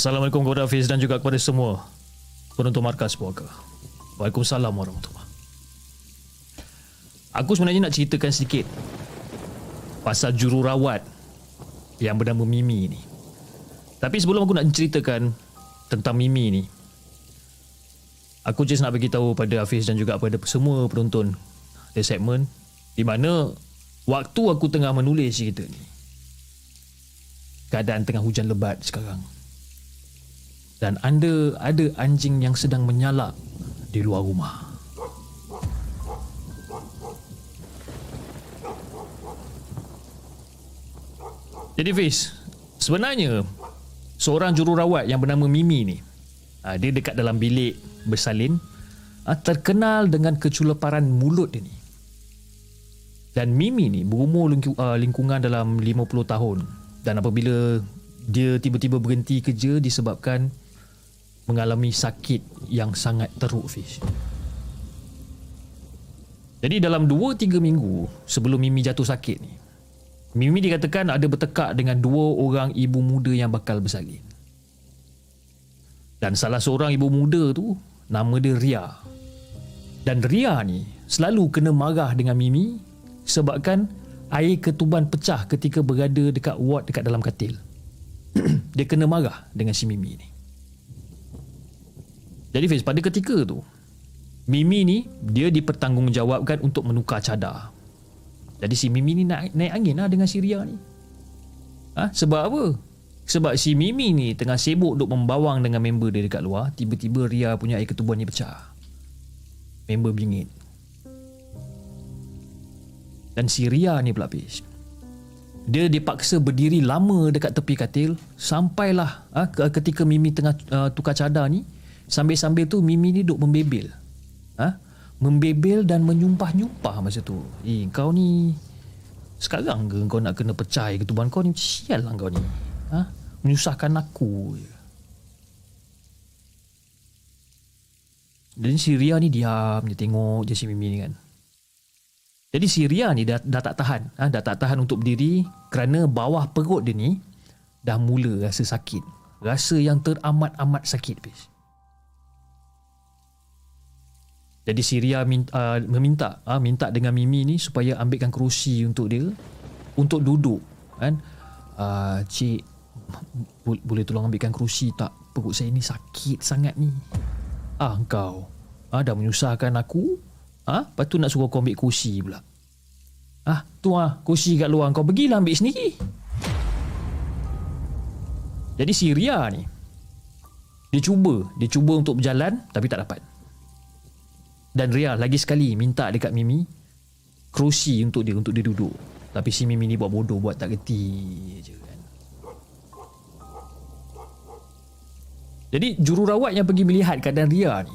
Assalamualaikum kepada Hafiz dan juga kepada semua penonton markas puaka. Waalaikumsalam warahmatullahi Aku sebenarnya nak ceritakan sedikit pasal jururawat yang bernama Mimi ni. Tapi sebelum aku nak ceritakan tentang Mimi ni, aku just nak bagi tahu pada Hafiz dan juga pada semua penonton di segmen di mana waktu aku tengah menulis cerita ni keadaan tengah hujan lebat sekarang dan anda ada anjing yang sedang menyalak di luar rumah. Jadi Fiz, sebenarnya seorang jururawat yang bernama Mimi ni, ah, dia dekat dalam bilik bersalin, ah, terkenal dengan keculaparan mulut dia ni. Dan Mimi ni berumur ah, lingkungan dalam 50 tahun. Dan apabila dia tiba-tiba berhenti kerja disebabkan mengalami sakit yang sangat teruk Fish. Jadi dalam 2-3 minggu sebelum Mimi jatuh sakit ni, Mimi dikatakan ada bertekak dengan dua orang ibu muda yang bakal bersalin. Dan salah seorang ibu muda tu nama dia Ria. Dan Ria ni selalu kena marah dengan Mimi sebabkan air ketuban pecah ketika berada dekat ward dekat dalam katil. [clears throat] dia kena marah dengan si Mimi ni. Jadi Fiz, pada ketika tu, Mimi ni dia dipertanggungjawabkan untuk menukar cadar. Jadi si Mimi ni naik, naik angin lah dengan si Ria ni. Ha? Sebab apa? Sebab si Mimi ni tengah sibuk duk membawang dengan member dia dekat luar, tiba-tiba Ria punya air ketubuhan ni pecah. Member bingit. Dan si Ria ni pula Pish. Dia dipaksa berdiri lama dekat tepi katil sampailah ha, ketika Mimi tengah uh, tukar cadar ni sambil-sambil tu Mimi ni duk membebel. Ha? Membebel dan menyumpah-nyumpah masa tu. Eh, kau ni sekarang ke kau nak kena pecah ketuban kau ni sial lah kau ni. Ha? menyusahkan aku dan si Ria ni diam dia tengok je si Mimi ni kan jadi si Ria ni dah, dah tak tahan ha, dah tak tahan untuk berdiri kerana bawah perut dia ni dah mula rasa sakit rasa yang teramat-amat sakit bis. Jadi si Ria minta, uh, meminta uh, minta dengan Mimi ni supaya ambilkan kerusi untuk dia untuk duduk kan? Uh, cik boleh tolong ambilkan kerusi tak? Perut saya ni sakit sangat ni. Ah kau ah dah menyusahkan aku ah lepas tu nak suruh kau ambil kerusi pula. Ah tu ah kerusi kat luar kau pergilah ambil sendiri. Jadi si Ria ni dia cuba dia cuba untuk berjalan tapi tak dapat dan Ria lagi sekali minta dekat Mimi kerusi untuk dia untuk dia duduk tapi si Mimi ni buat bodoh buat tak reti je Jadi jururawat yang pergi melihat keadaan Ria ni,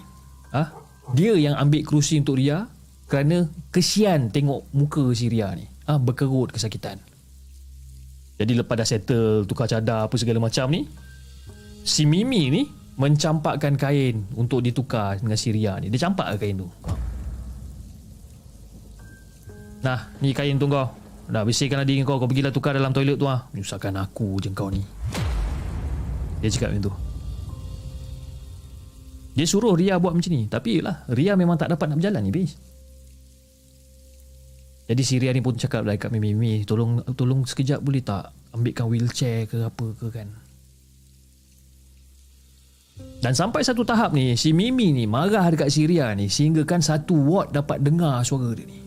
ha? dia yang ambil kerusi untuk Ria kerana kesian tengok muka si Ria ni, ha? berkerut kesakitan. Jadi lepas dah settle tukar cadar apa segala macam ni, si Mimi ni mencampakkan kain untuk ditukar dengan si Ria ni. Dia campak kain tu? Nah, ni kain tu kau. Dah bersihkan diri kau, kau pergilah tukar dalam toilet tu ah. Menyusahkan aku je kau ni. Dia cakap macam tu. Dia suruh Ria buat macam ni Tapi lah Ria memang tak dapat nak berjalan ni bis Jadi si Ria ni pun cakap lah Kat Mimi Mimi tolong, tolong sekejap boleh tak Ambilkan wheelchair ke apa ke kan Dan sampai satu tahap ni Si Mimi ni marah dekat si Ria ni Sehingga kan satu ward dapat dengar suara dia ni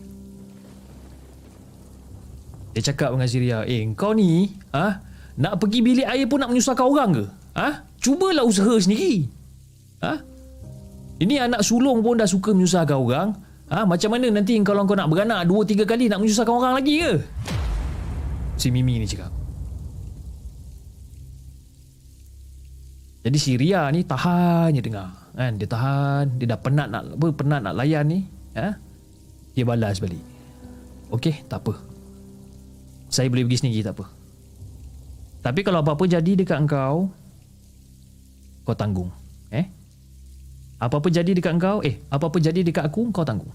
Dia cakap dengan si Ria Eh kau ni ah Nak pergi bilik air pun nak menyusahkan orang ke Ah, Cubalah usaha sendiri Ah. Ini anak sulung pun dah suka menyusahkan orang. Ha, macam mana nanti kalau kau nak beranak dua tiga kali nak menyusahkan orang lagi ke? Si Mimi ni cakap. Jadi si Ria ni tahan je dengar. Kan? Dia tahan. Dia dah penat nak apa, penat nak layan ni. Ha? Dia balas balik. Okey, tak apa. Saya boleh pergi sendiri, tak apa. Tapi kalau apa-apa jadi dekat engkau, kau tanggung. Eh? Apa-apa jadi dekat kau, eh, apa-apa jadi dekat aku, kau tanggung.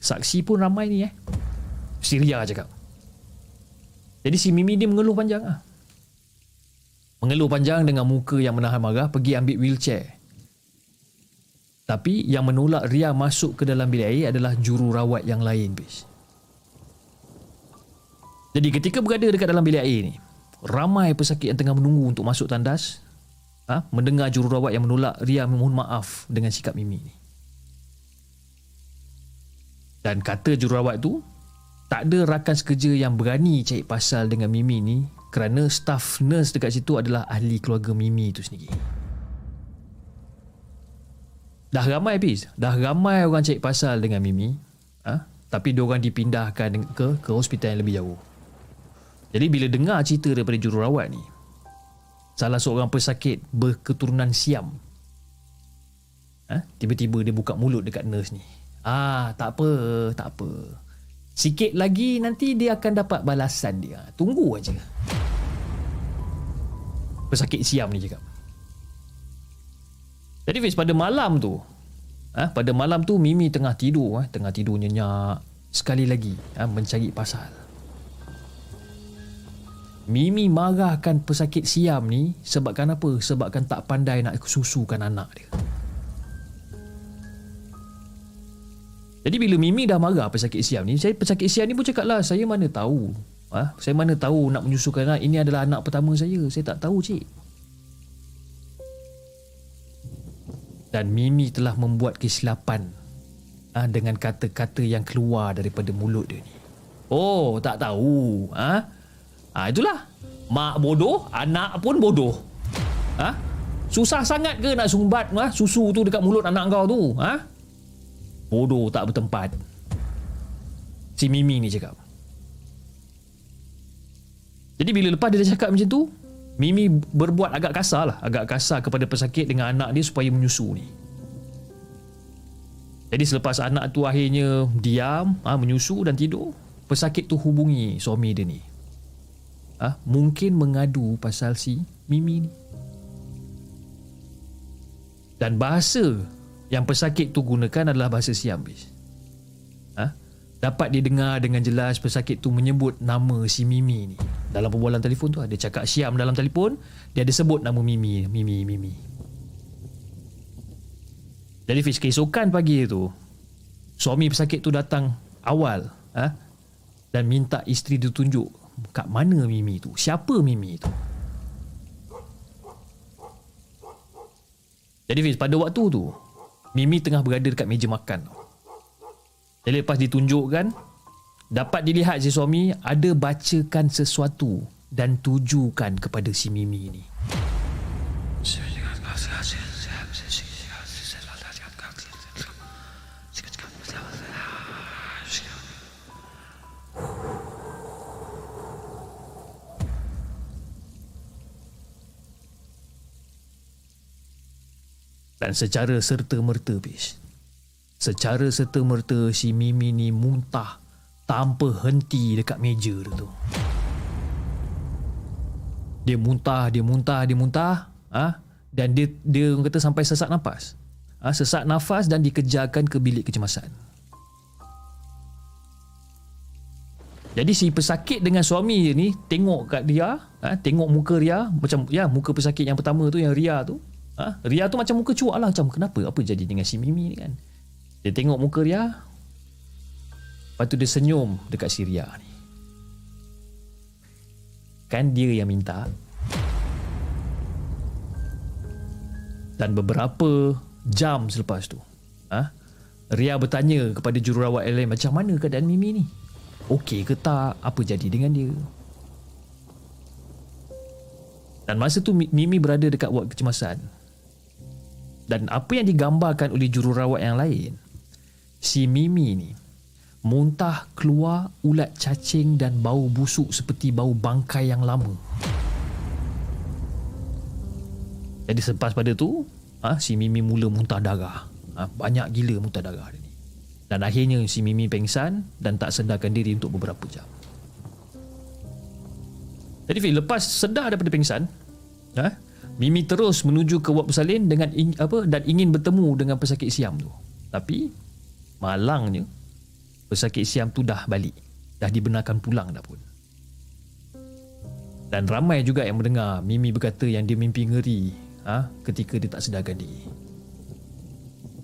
Saksi pun ramai ni eh. Syria cakap. Jadi si Mimi dia mengeluh panjang ah. Mengeluh panjang dengan muka yang menahan marah pergi ambil wheelchair. Tapi yang menolak Ria masuk ke dalam bilik air adalah jururawat yang lain bis. Jadi ketika berada dekat dalam bilik air ni, ramai pesakit yang tengah menunggu untuk masuk tandas ha, mendengar jururawat yang menolak Ria memohon maaf dengan sikap Mimi ni. Dan kata jururawat tu, tak ada rakan sekerja yang berani cari pasal dengan Mimi ni kerana staff nurse dekat situ adalah ahli keluarga Mimi tu sendiri. Dah ramai habis. Dah ramai orang cari pasal dengan Mimi. Ha? Tapi diorang dipindahkan ke ke hospital yang lebih jauh. Jadi bila dengar cerita daripada jururawat ni, salah seorang pesakit berketurunan Siam. Ha? Tiba-tiba dia buka mulut dekat nurse ni. Ah, tak apa, tak apa. Sikit lagi nanti dia akan dapat balasan dia. Tunggu aja. Pesakit Siam ni cakap. Jadi Fiz, pada malam tu, ha? pada malam tu Mimi tengah tidur, ha? tengah tidur nyenyak. Sekali lagi ha? mencari pasal. Mimi marahkan pesakit siam ni sebabkan apa? Sebabkan tak pandai nak susukan anak dia. Jadi bila Mimi dah marah pesakit siam ni, saya pesakit siam ni pun cakap lah, saya mana tahu. Ha? Saya mana tahu nak menyusukan anak, ini adalah anak pertama saya. Saya tak tahu cik. Dan Mimi telah membuat kesilapan ha, dengan kata-kata yang keluar daripada mulut dia ni. Oh, tak tahu. Ha? Ha, itulah. Mak bodoh, anak pun bodoh. Ha? Susah sangat ke nak sumbat ha? susu tu dekat mulut anak kau tu? Ha? Bodoh tak bertempat. Si Mimi ni cakap. Jadi bila lepas dia dah cakap macam tu, Mimi berbuat agak kasar lah. Agak kasar kepada pesakit dengan anak dia supaya menyusu ni. Jadi selepas anak tu akhirnya diam, ha, menyusu dan tidur, pesakit tu hubungi suami dia ni. Ha, mungkin mengadu pasal si Mimi ni. Dan bahasa yang pesakit tu gunakan adalah bahasa Siam bis. Ha? Dapat didengar dengan jelas pesakit tu menyebut nama si Mimi ni. Dalam perbualan telefon tu ada cakap Siam dalam telefon, dia ada sebut nama Mimi, Mimi, Mimi. Jadi Fiz, keesokan pagi tu, suami pesakit tu datang awal ha? dan minta isteri dia tunjuk kat mana Mimi tu, siapa Mimi tu. Jadi Fiz, pada waktu tu, Mimi tengah berada dekat meja makan. Jadi lepas ditunjukkan, dapat dilihat si suami ada bacakan sesuatu dan tujukan kepada si Mimi ni. Dan secara serta-merta bis. Secara serta-merta si Mimi ni muntah tanpa henti dekat meja dia tu. Dia muntah, dia muntah, dia muntah. Ah, ha? Dan dia, dia kata sampai sesak nafas. Ah, ha? Sesak nafas dan dikejarkan ke bilik kecemasan. Jadi si pesakit dengan suami dia ni tengok kat dia, ha? tengok muka dia macam ya muka pesakit yang pertama tu yang Ria tu Ha? Ria tu macam muka cuak lah macam kenapa apa jadi dengan si Mimi ni kan. Dia tengok muka Ria. Lepas tu dia senyum dekat si Ria ni. Kan dia yang minta. Dan beberapa jam selepas tu. Ha? Ria bertanya kepada jururawat lain macam mana keadaan Mimi ni. Okey ke tak? Apa jadi dengan dia? Dan masa tu Mimi berada dekat wad kecemasan dan apa yang digambarkan oleh jururawat yang lain? Si Mimi ni muntah keluar ulat cacing dan bau busuk seperti bau bangkai yang lama. Jadi selepas pada tu ha, si Mimi mula muntah darah. Ha, banyak gila muntah darah dia ni. Dan akhirnya si Mimi pengsan dan tak sedarkan diri untuk beberapa jam. Jadi Fik, lepas sedar daripada pengsan ha, Mimi terus menuju ke Wak Bersalin dengan in, apa dan ingin bertemu dengan pesakit Siam tu. Tapi malangnya pesakit Siam tu dah balik. Dah dibenarkan pulang dah pun. Dan ramai juga yang mendengar Mimi berkata yang dia mimpi ngeri ha, ketika dia tak sedarkan diri.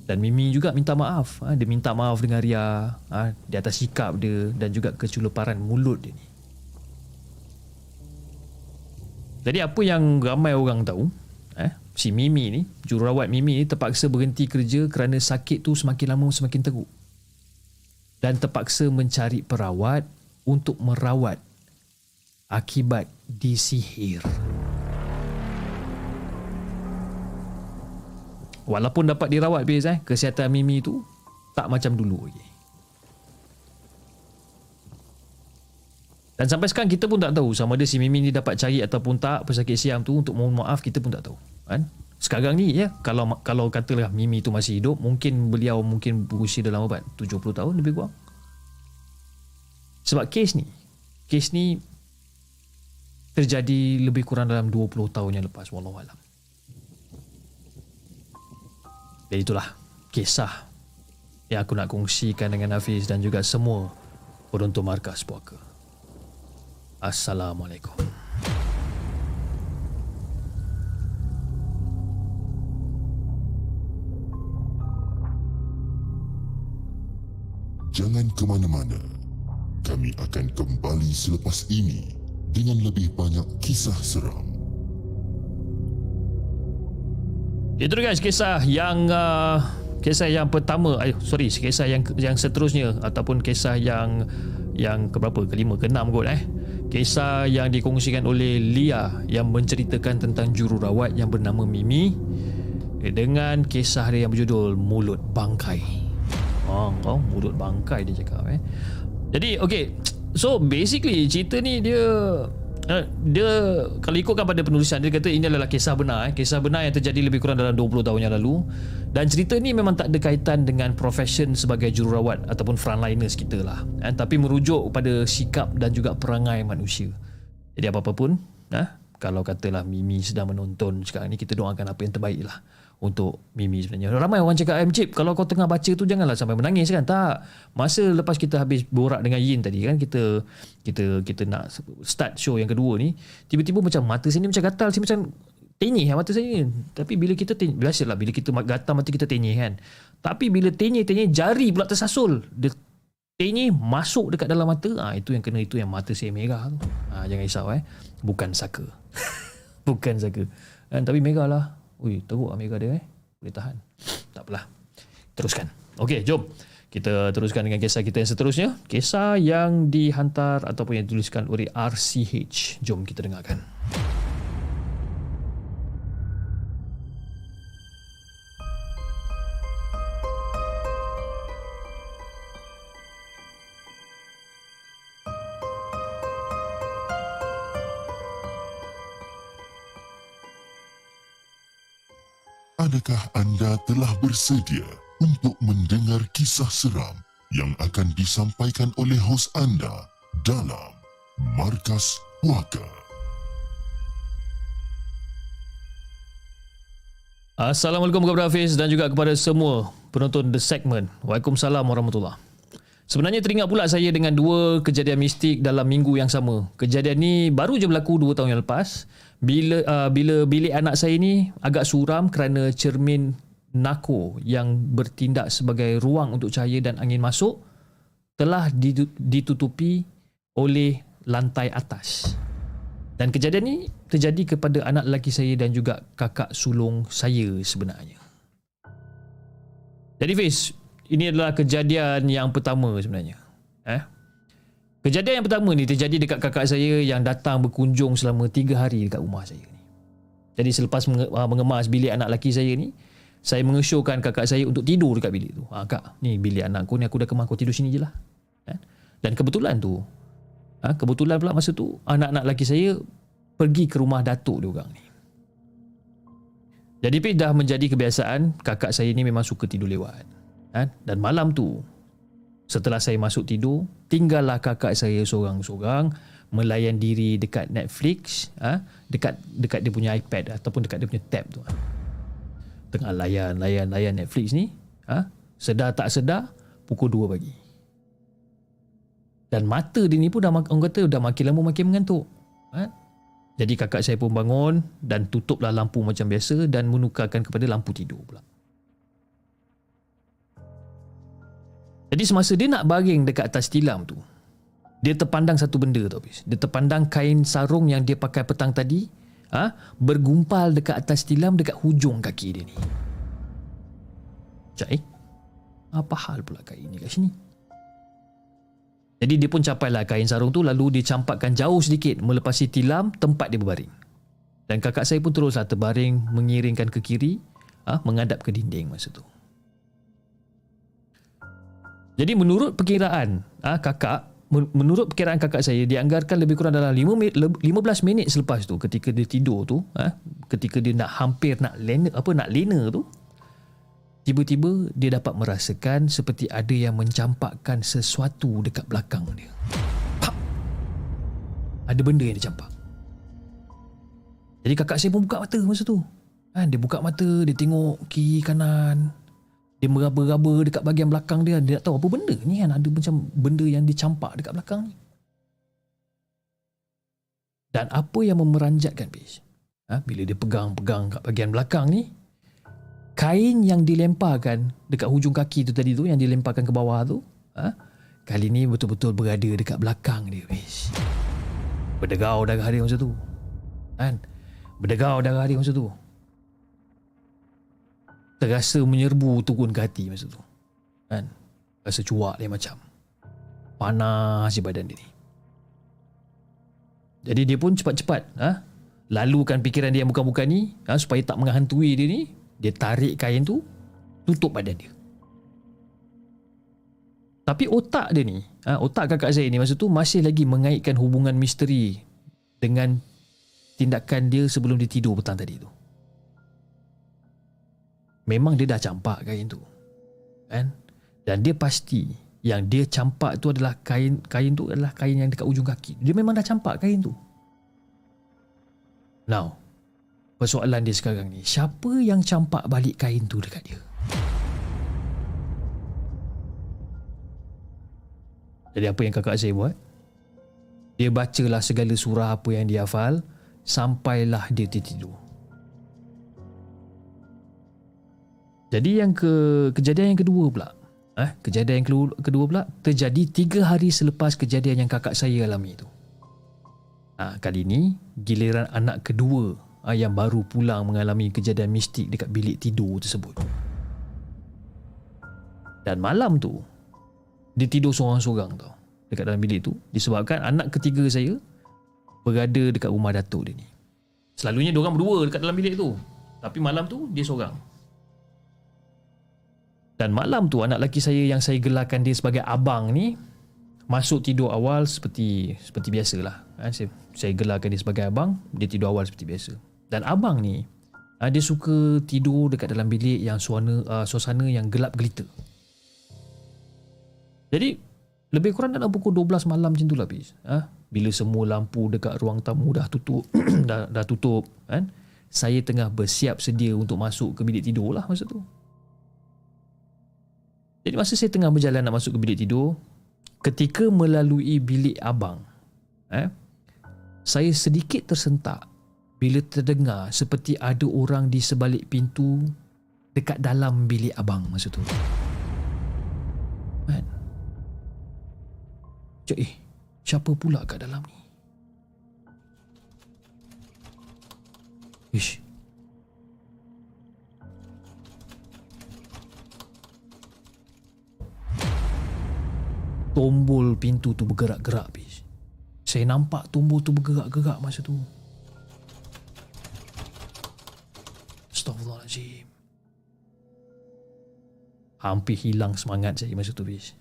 Dan Mimi juga minta maaf. Ha, dia minta maaf dengan Ria ha, di atas sikap dia dan juga keculuparan mulut dia ni. Jadi apa yang ramai orang tahu, eh, si Mimi ni, jururawat Mimi ni terpaksa berhenti kerja kerana sakit tu semakin lama semakin teruk. Dan terpaksa mencari perawat untuk merawat akibat disihir. Walaupun dapat dirawat biasa, eh, kesihatan Mimi tu tak macam dulu lagi. Dan sampai sekarang kita pun tak tahu sama ada si Mimi ni dapat cari ataupun tak pesakit siam tu untuk mohon maaf kita pun tak tahu. Kan? Sekarang ni ya kalau kalau katalah Mimi tu masih hidup mungkin beliau mungkin berusia dalam apa 70 tahun lebih kurang. Sebab kes ni kes ni terjadi lebih kurang dalam 20 tahun yang lepas wallahu alam. Jadi itulah kisah yang aku nak kongsikan dengan Hafiz dan juga semua penonton markas puaka. Assalamualaikum. Jangan ke mana-mana. Kami akan kembali selepas ini dengan lebih banyak kisah seram. Itu guys kisah yang uh, kisah yang pertama ay, sorry kisah yang yang seterusnya ataupun kisah yang yang keberapa? Kelima, keenam kot eh. Kisah yang dikongsikan oleh Lia yang menceritakan tentang jururawat yang bernama Mimi eh, dengan kisah dia yang berjudul Mulut Bangkai. Oh, kau mulut bangkai dia cakap eh. Jadi okay, so basically cerita ni dia dia kalau ikutkan pada penulisan dia kata ini adalah kisah benar eh. kisah benar yang terjadi lebih kurang dalam 20 tahun yang lalu dan cerita ni memang tak ada kaitan dengan profession sebagai jururawat ataupun frontliners kita lah eh. tapi merujuk pada sikap dan juga perangai manusia jadi apa-apa pun eh, kalau katalah Mimi sedang menonton sekarang ni kita doakan apa yang terbaik lah untuk Mimi sebenarnya. Ramai orang cakap, M Chip, kalau kau tengah baca tu janganlah sampai menangis kan. Tak. Masa lepas kita habis borak dengan Yin tadi kan, kita kita kita nak start show yang kedua ni, tiba-tiba macam mata sini macam gatal, sini macam tenyih mata saya ni. Tapi bila kita tenyih, biasalah bila kita gatal mata kita tenyih kan. Tapi bila tenyih-tenyih, jari pula tersasul. Dia tenyih masuk dekat dalam mata, ah ha, itu yang kena itu yang mata saya merah tu. Ha, jangan risau eh. Bukan saka. [laughs] Bukan saka. Kan, tapi merah lah. Ui, teruk Amerika dia eh. Boleh tahan. Tak apalah. Teruskan. Okey, jom. Kita teruskan dengan kisah kita yang seterusnya. Kisah yang dihantar ataupun yang dituliskan oleh RCH. Jom kita dengarkan. Adakah anda telah bersedia untuk mendengar kisah seram yang akan disampaikan oleh hos anda dalam Markas Puaka? Assalamualaikum kepada Hafiz dan juga kepada semua penonton The Segment. Waalaikumsalam warahmatullahi Sebenarnya teringat pula saya dengan dua kejadian mistik dalam minggu yang sama. Kejadian ni baru je berlaku dua tahun yang lepas bila uh, bila bilik anak saya ni agak suram kerana cermin nako yang bertindak sebagai ruang untuk cahaya dan angin masuk telah ditutupi oleh lantai atas. Dan kejadian ni terjadi kepada anak lelaki saya dan juga kakak sulung saya sebenarnya. Jadi Fiz, ini adalah kejadian yang pertama sebenarnya. Eh? Kejadian yang pertama ni terjadi dekat kakak saya yang datang berkunjung selama 3 hari dekat rumah saya ni. Jadi selepas ah, mengemas bilik anak lelaki saya ni, saya mengesyorkan kakak saya untuk tidur dekat bilik tu. Ha, kak, ni bilik anakku ni aku dah kemas kau tidur sini je lah. Ha? Dan kebetulan tu, ha, kebetulan pula masa tu, anak-anak lelaki saya pergi ke rumah datuk dia orang ni. Jadi Pih dah menjadi kebiasaan kakak saya ni memang suka tidur lewat. Ha? Dan malam tu, Setelah saya masuk tidur, tinggallah kakak saya seorang-seorang melayan diri dekat Netflix, ha? dekat dekat dia punya iPad ataupun dekat dia punya tab tu. Tengah layan, layan, layan Netflix ni, ha? sedar tak sedar, pukul 2 pagi. Dan mata dia ni pun dah, orang kata dah makin lama makin mengantuk. Ha? Jadi kakak saya pun bangun dan tutuplah lampu macam biasa dan menukarkan kepada lampu tidur pula. Jadi semasa dia nak baring dekat atas tilam tu, dia terpandang satu benda tu habis. Dia terpandang kain sarung yang dia pakai petang tadi ah ha, bergumpal dekat atas tilam dekat hujung kaki dia ni. Cai, apa hal pula kain ni kat sini? Jadi dia pun capailah kain sarung tu lalu dia campakkan jauh sedikit melepasi tilam tempat dia berbaring. Dan kakak saya pun teruslah terbaring mengiringkan ke kiri, ah ha, menghadap ke dinding masa tu. Jadi menurut perkiraan ah kakak menurut perkiraan kakak saya dianggarkan lebih kurang dalam 5 minit, 15 minit selepas tu ketika dia tidur tu ah ketika dia nak hampir nak lena apa nak lena tu tiba-tiba dia dapat merasakan seperti ada yang mencampakkan sesuatu dekat belakang dia. Pap. Ada benda yang dicampak. Jadi kakak saya pun buka mata masa tu. Ha, dia buka mata, dia tengok kiri kanan, dia meraba-raba dekat bahagian belakang dia dia tak tahu apa benda ni kan. Ada macam benda yang dicampak dekat belakang ni. Dan apa yang memeranjatkan bis ha, bila dia pegang-pegang kat bahagian belakang ni kain yang dilemparkan dekat hujung kaki tu tadi tu yang dilemparkan ke bawah tu ha, Kali ni betul-betul berada dekat belakang dia Wish Berdegau darah dia masa tu. Kan? Berdegau darah dia masa tu Terasa menyerbu turun ke hati masa tu Kan Rasa cuak dia macam Panas di badan dia ni Jadi dia pun cepat-cepat ha? Lalukan fikiran dia yang bukan-bukan ni ha? Supaya tak menghantui dia ni Dia tarik kain tu Tutup badan dia tapi otak dia ni, ha, otak kakak saya ni masa tu masih lagi mengaitkan hubungan misteri dengan tindakan dia sebelum dia tidur petang tadi tu. Memang dia dah campak kain tu. Kan? Dan dia pasti yang dia campak tu adalah kain kain tu adalah kain yang dekat ujung kaki. Dia memang dah campak kain tu. Now, persoalan dia sekarang ni, siapa yang campak balik kain tu dekat dia? Jadi apa yang kakak saya buat? Dia bacalah segala surah apa yang dia hafal sampailah dia tertidur. Jadi yang ke kejadian yang kedua pula. Eh, kejadian yang kedua pula terjadi tiga hari selepas kejadian yang kakak saya alami itu. Ha, kali ini giliran anak kedua ha, yang baru pulang mengalami kejadian mistik dekat bilik tidur tersebut. Dan malam tu dia tidur seorang-seorang tau dekat dalam bilik tu disebabkan anak ketiga saya berada dekat rumah datuk dia ni. Selalunya dia orang berdua dekat dalam bilik tu. Tapi malam tu dia seorang. Dan malam tu anak lelaki saya yang saya gelarkan dia sebagai abang ni masuk tidur awal seperti seperti biasalah. Ha, saya, saya gelarkan dia sebagai abang, dia tidur awal seperti biasa. Dan abang ni ha, dia suka tidur dekat dalam bilik yang suasana uh, suasana yang gelap gelita. Jadi lebih kurang dalam pukul 12 malam macam tu lah habis. Ha? Bila semua lampu dekat ruang tamu dah tutup, [clears throat] dah, dah tutup kan? Saya tengah bersiap sedia untuk masuk ke bilik tidur lah masa tu. Jadi masa saya tengah berjalan nak masuk ke bilik tidur, ketika melalui bilik abang, eh, saya sedikit tersentak bila terdengar seperti ada orang di sebalik pintu dekat dalam bilik abang masa tu. Kan? Cik, eh, siapa pula kat dalam ni? Ish. Tombol pintu tu bergerak-gerak, bis. Saya nampak tombol tu bergerak-gerak masa tu. Astaghfirullahaladzim. Hampir hilang semangat saya masa tu, bis.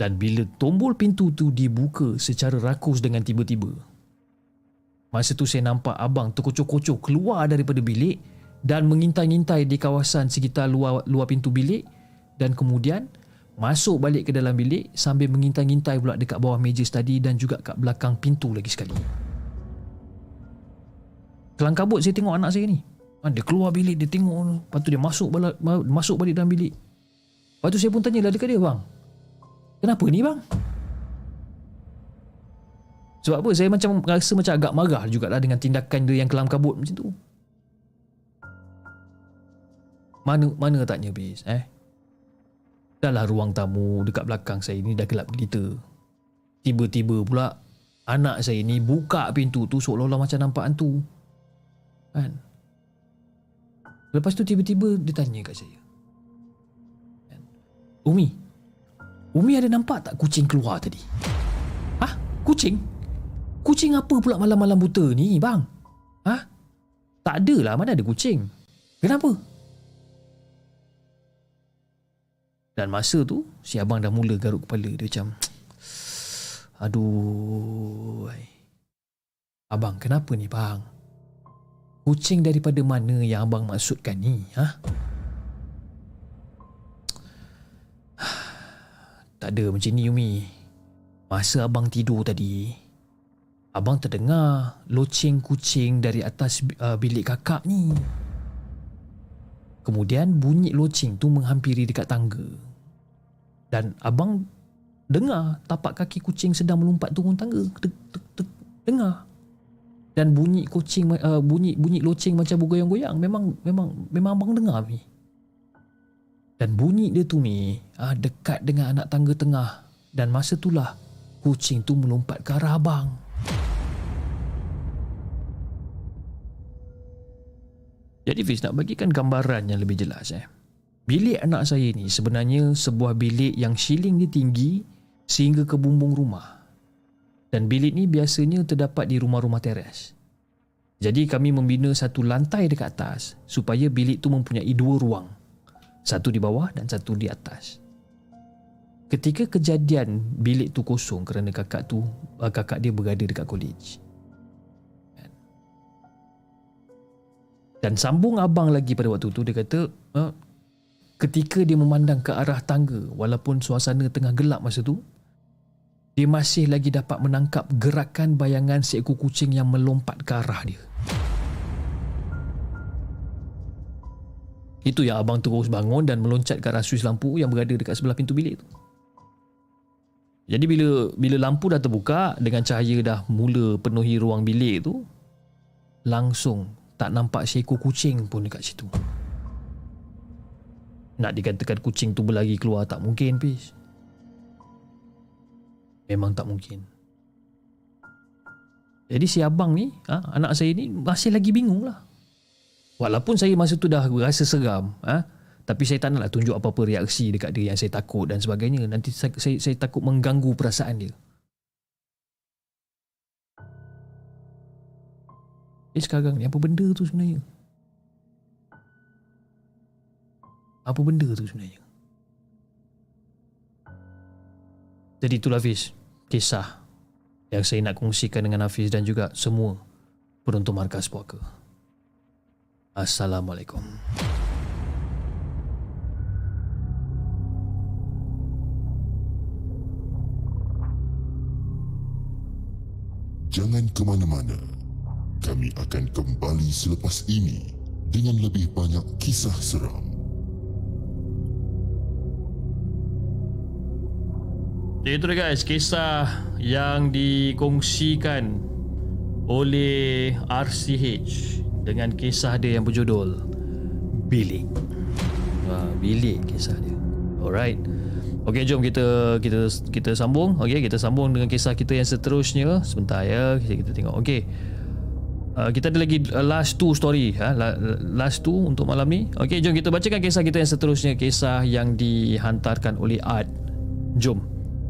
Dan bila tombol pintu tu dibuka secara rakus dengan tiba-tiba, masa tu saya nampak abang terkocok-kocok keluar daripada bilik dan mengintai-intai di kawasan sekitar luar, luar pintu bilik dan kemudian masuk balik ke dalam bilik sambil mengintai-intai pula dekat bawah meja study dan juga kat belakang pintu lagi sekali. Kelang kabut saya tengok anak saya ni. Ha, dia keluar bilik, dia tengok. Lepas tu dia masuk balik, masuk balik dalam bilik. Lepas tu saya pun tanya lah dekat dia, bang. Kenapa ni bang? Sebab apa? Saya macam rasa macam agak marah jugalah dengan tindakan dia yang kelam kabut macam tu. Mana mana taknya bis eh? Dalam ruang tamu dekat belakang saya ni dah gelap gelita. Tiba-tiba pula anak saya ni buka pintu tu seolah-olah macam nampak hantu. Kan? Lepas tu tiba-tiba dia tanya kat saya. Kan? Umi, Umi ada nampak tak kucing keluar tadi? Hah? Kucing? Kucing apa pula malam-malam buta ni, bang? Hah? Tak ada lah, mana ada kucing? Kenapa? Dan masa tu, si abang dah mula garuk kepala. Dia macam, [tsk] aduh. Abang, kenapa ni, bang? Kucing daripada mana yang abang maksudkan ni, ha? [sighs] Tak ada macam ni Umi Masa abang tidur tadi Abang terdengar Loceng kucing dari atas uh, bilik kakak ni Kemudian bunyi loceng tu menghampiri dekat tangga Dan abang dengar tapak kaki kucing sedang melompat turun tangga tek, tek, tek, Dengar dan bunyi kucing uh, bunyi bunyi loceng macam bergoyang-goyang memang memang memang abang dengar ni Dan bunyi dia tu Mi ah, dekat dengan anak tangga tengah. Dan masa itulah kucing tu melompat ke arah abang. Jadi Fiz nak bagikan gambaran yang lebih jelas eh. Bilik anak saya ni sebenarnya sebuah bilik yang siling dia tinggi sehingga ke bumbung rumah. Dan bilik ni biasanya terdapat di rumah-rumah teres. Jadi kami membina satu lantai dekat atas supaya bilik tu mempunyai dua ruang. Satu di bawah dan satu di atas. Ketika kejadian bilik tu kosong kerana kakak tu uh, kakak dia berada dekat college. Dan sambung abang lagi pada waktu tu dia kata uh, ketika dia memandang ke arah tangga walaupun suasana tengah gelap masa tu dia masih lagi dapat menangkap gerakan bayangan seekor kucing yang melompat ke arah dia. Itu yang abang terus bangun dan meloncat ke arah suis lampu yang berada dekat sebelah pintu bilik tu. Jadi bila bila lampu dah terbuka dengan cahaya dah mula penuhi ruang bilik tu, langsung tak nampak seekor kucing pun dekat situ. Nak dikatakan kucing tu berlari keluar tak mungkin, Pis. Memang tak mungkin. Jadi si abang ni, ha, anak saya ni masih lagi bingung lah. Walaupun saya masa tu dah rasa seram, ha, tapi saya tak naklah tunjuk apa-apa reaksi dekat dia yang saya takut dan sebagainya. Nanti saya, saya, saya takut mengganggu perasaan dia. Eh sekarang ni apa benda tu sebenarnya? Apa benda tu sebenarnya? Jadi itulah Hafiz Kisah Yang saya nak kongsikan dengan Hafiz dan juga semua Penonton Markas Puaka Assalamualaikum Jangan ke mana-mana. Kami akan kembali selepas ini dengan lebih banyak kisah seram. Jadi itu guys Kisah yang dikongsikan Oleh RCH Dengan kisah dia yang berjudul Bilik ha, Bilik kisah dia Alright Okey jom kita kita kita sambung. Okey kita sambung dengan kisah kita yang seterusnya. Sebentar ya kita, kita tengok. Okey. Uh, kita ada lagi uh, last two story ha? last two untuk malam ni. Okey jom kita bacakan kisah kita yang seterusnya kisah yang dihantarkan oleh Art. Jom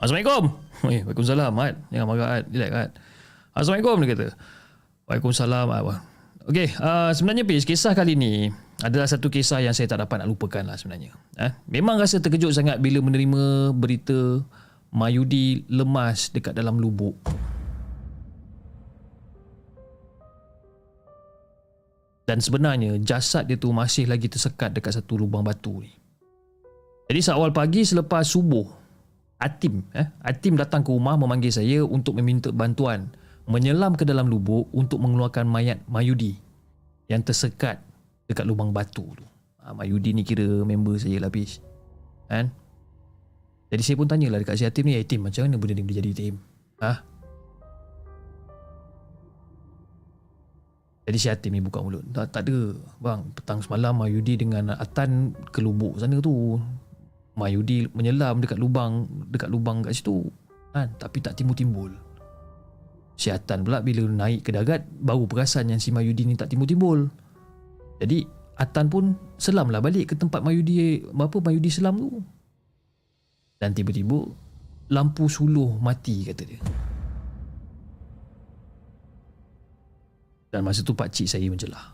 Assalamualaikum. Waalaikumsalam, Mat. Jangan marah, Mat. Relax, Mat. Assalamualaikum, dia kata. Waalaikumsalam, Mat. Okey, uh, sebenarnya Pis, kisah kali ni adalah satu kisah yang saya tak dapat nak lupakan lah sebenarnya. Eh? Memang rasa terkejut sangat bila menerima berita Mayudi lemas dekat dalam lubuk. Dan sebenarnya jasad dia tu masih lagi tersekat dekat satu lubang batu ni. Jadi seawal pagi selepas subuh, Atim, eh, Atim datang ke rumah memanggil saya untuk meminta bantuan menyelam ke dalam lubuk untuk mengeluarkan mayat Mayudi yang tersekat dekat lubang batu tu. Ha, Mayudi ni kira member saya lah Pish. Kan? Jadi saya pun tanyalah dekat si Atim ni, Atim macam mana benda ni boleh jadi Atim? Ha? Jadi si Atim ni buka mulut. Tak, tak ada. Bang, petang semalam Mayudi dengan Atan ke lubuk sana tu. Mayudi menyelam dekat lubang dekat lubang kat situ. Kan? Tapi tak timbul-timbul. Syaitan pula bila naik ke darat baru perasan yang si Mayudi ni tak timbul-timbul. Jadi Atan pun selamlah balik ke tempat Mayudi apa Mayudi selam tu. Dan tiba-tiba lampu suluh mati kata dia. Dan masa tu pak cik saya menjelah.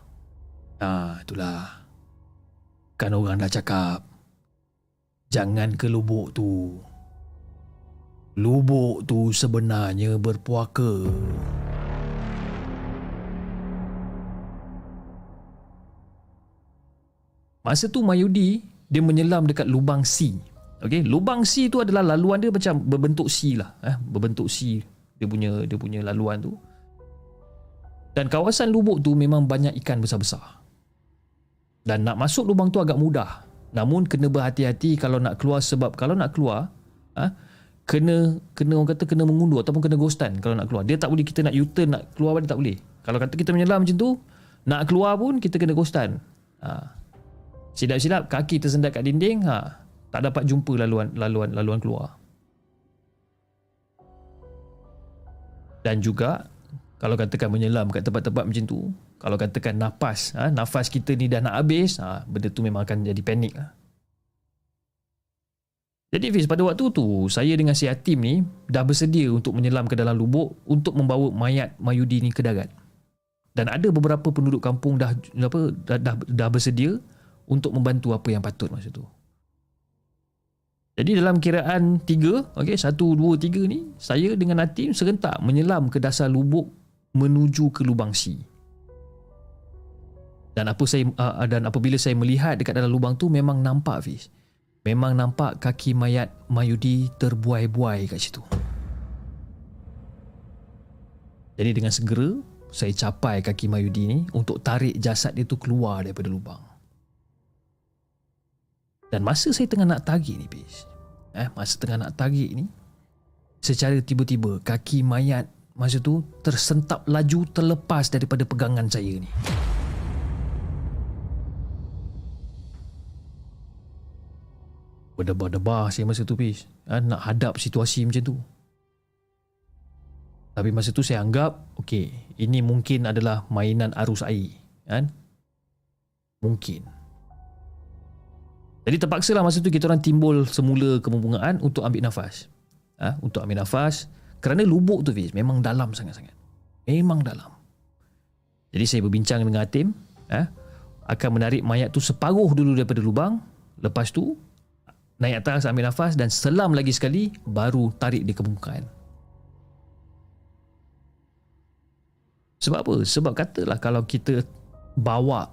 Ah itulah. Kan orang dah cakap Jangan ke lubuk tu. Lubuk tu sebenarnya berpuaka. Masa tu Mayudi dia menyelam dekat lubang C. Okey, lubang C tu adalah laluan dia macam berbentuk C lah, eh, berbentuk C dia punya dia punya laluan tu. Dan kawasan lubuk tu memang banyak ikan besar-besar. Dan nak masuk lubang tu agak mudah. Namun kena berhati-hati kalau nak keluar sebab kalau nak keluar, ha, kena kena orang kata kena mengundur ataupun kena ghostan kalau nak keluar. Dia tak boleh kita nak U-turn nak keluar balik tak boleh. Kalau kata kita menyelam macam tu, nak keluar pun kita kena ghostan. Ha. Silap-silap kaki tersendat kat dinding, ha, tak dapat jumpa laluan laluan laluan keluar. Dan juga kalau katakan menyelam kat tempat-tempat macam tu, kalau katakan nafas, ha, nafas kita ni dah nak habis, ha, benda tu memang akan jadi panik lah. Jadi Fiz, pada waktu tu, saya dengan si Hatim ni dah bersedia untuk menyelam ke dalam lubuk untuk membawa mayat Mayudi ni ke darat dan ada beberapa penduduk kampung dah apa dah, dah, dah bersedia untuk membantu apa yang patut masa tu. Jadi dalam kiraan 3, okey 1 2 3 ni saya dengan Atim serentak menyelam ke dasar lubuk menuju ke lubang C. Dan apa saya uh, dan apabila saya melihat dekat dalam lubang tu memang nampak Fiz. Memang nampak kaki mayat Mayudi terbuai-buai kat situ. Jadi dengan segera saya capai kaki Mayudi ni untuk tarik jasad dia tu keluar daripada lubang. Dan masa saya tengah nak tarik ni, bis, eh, masa tengah nak tarik ni, secara tiba-tiba kaki mayat masa tu tersentap laju terlepas daripada pegangan saya ni. Berdebar-debar saya masa tu, bis, eh, nak hadap situasi macam tu. Tapi masa tu saya anggap okey, ini mungkin adalah mainan arus air, kan? Mungkin. Jadi terpaksalah masa tu kita orang timbul semula kemungkinaan untuk ambil nafas. Ha? untuk ambil nafas kerana lubuk tu Fiz memang dalam sangat-sangat. Memang dalam. Jadi saya berbincang dengan Atim, ha? akan menarik mayat tu separuh dulu daripada lubang, lepas tu naik atas ambil nafas dan selam lagi sekali baru tarik dia ke permukaan. Sebab apa? Sebab katalah kalau kita bawa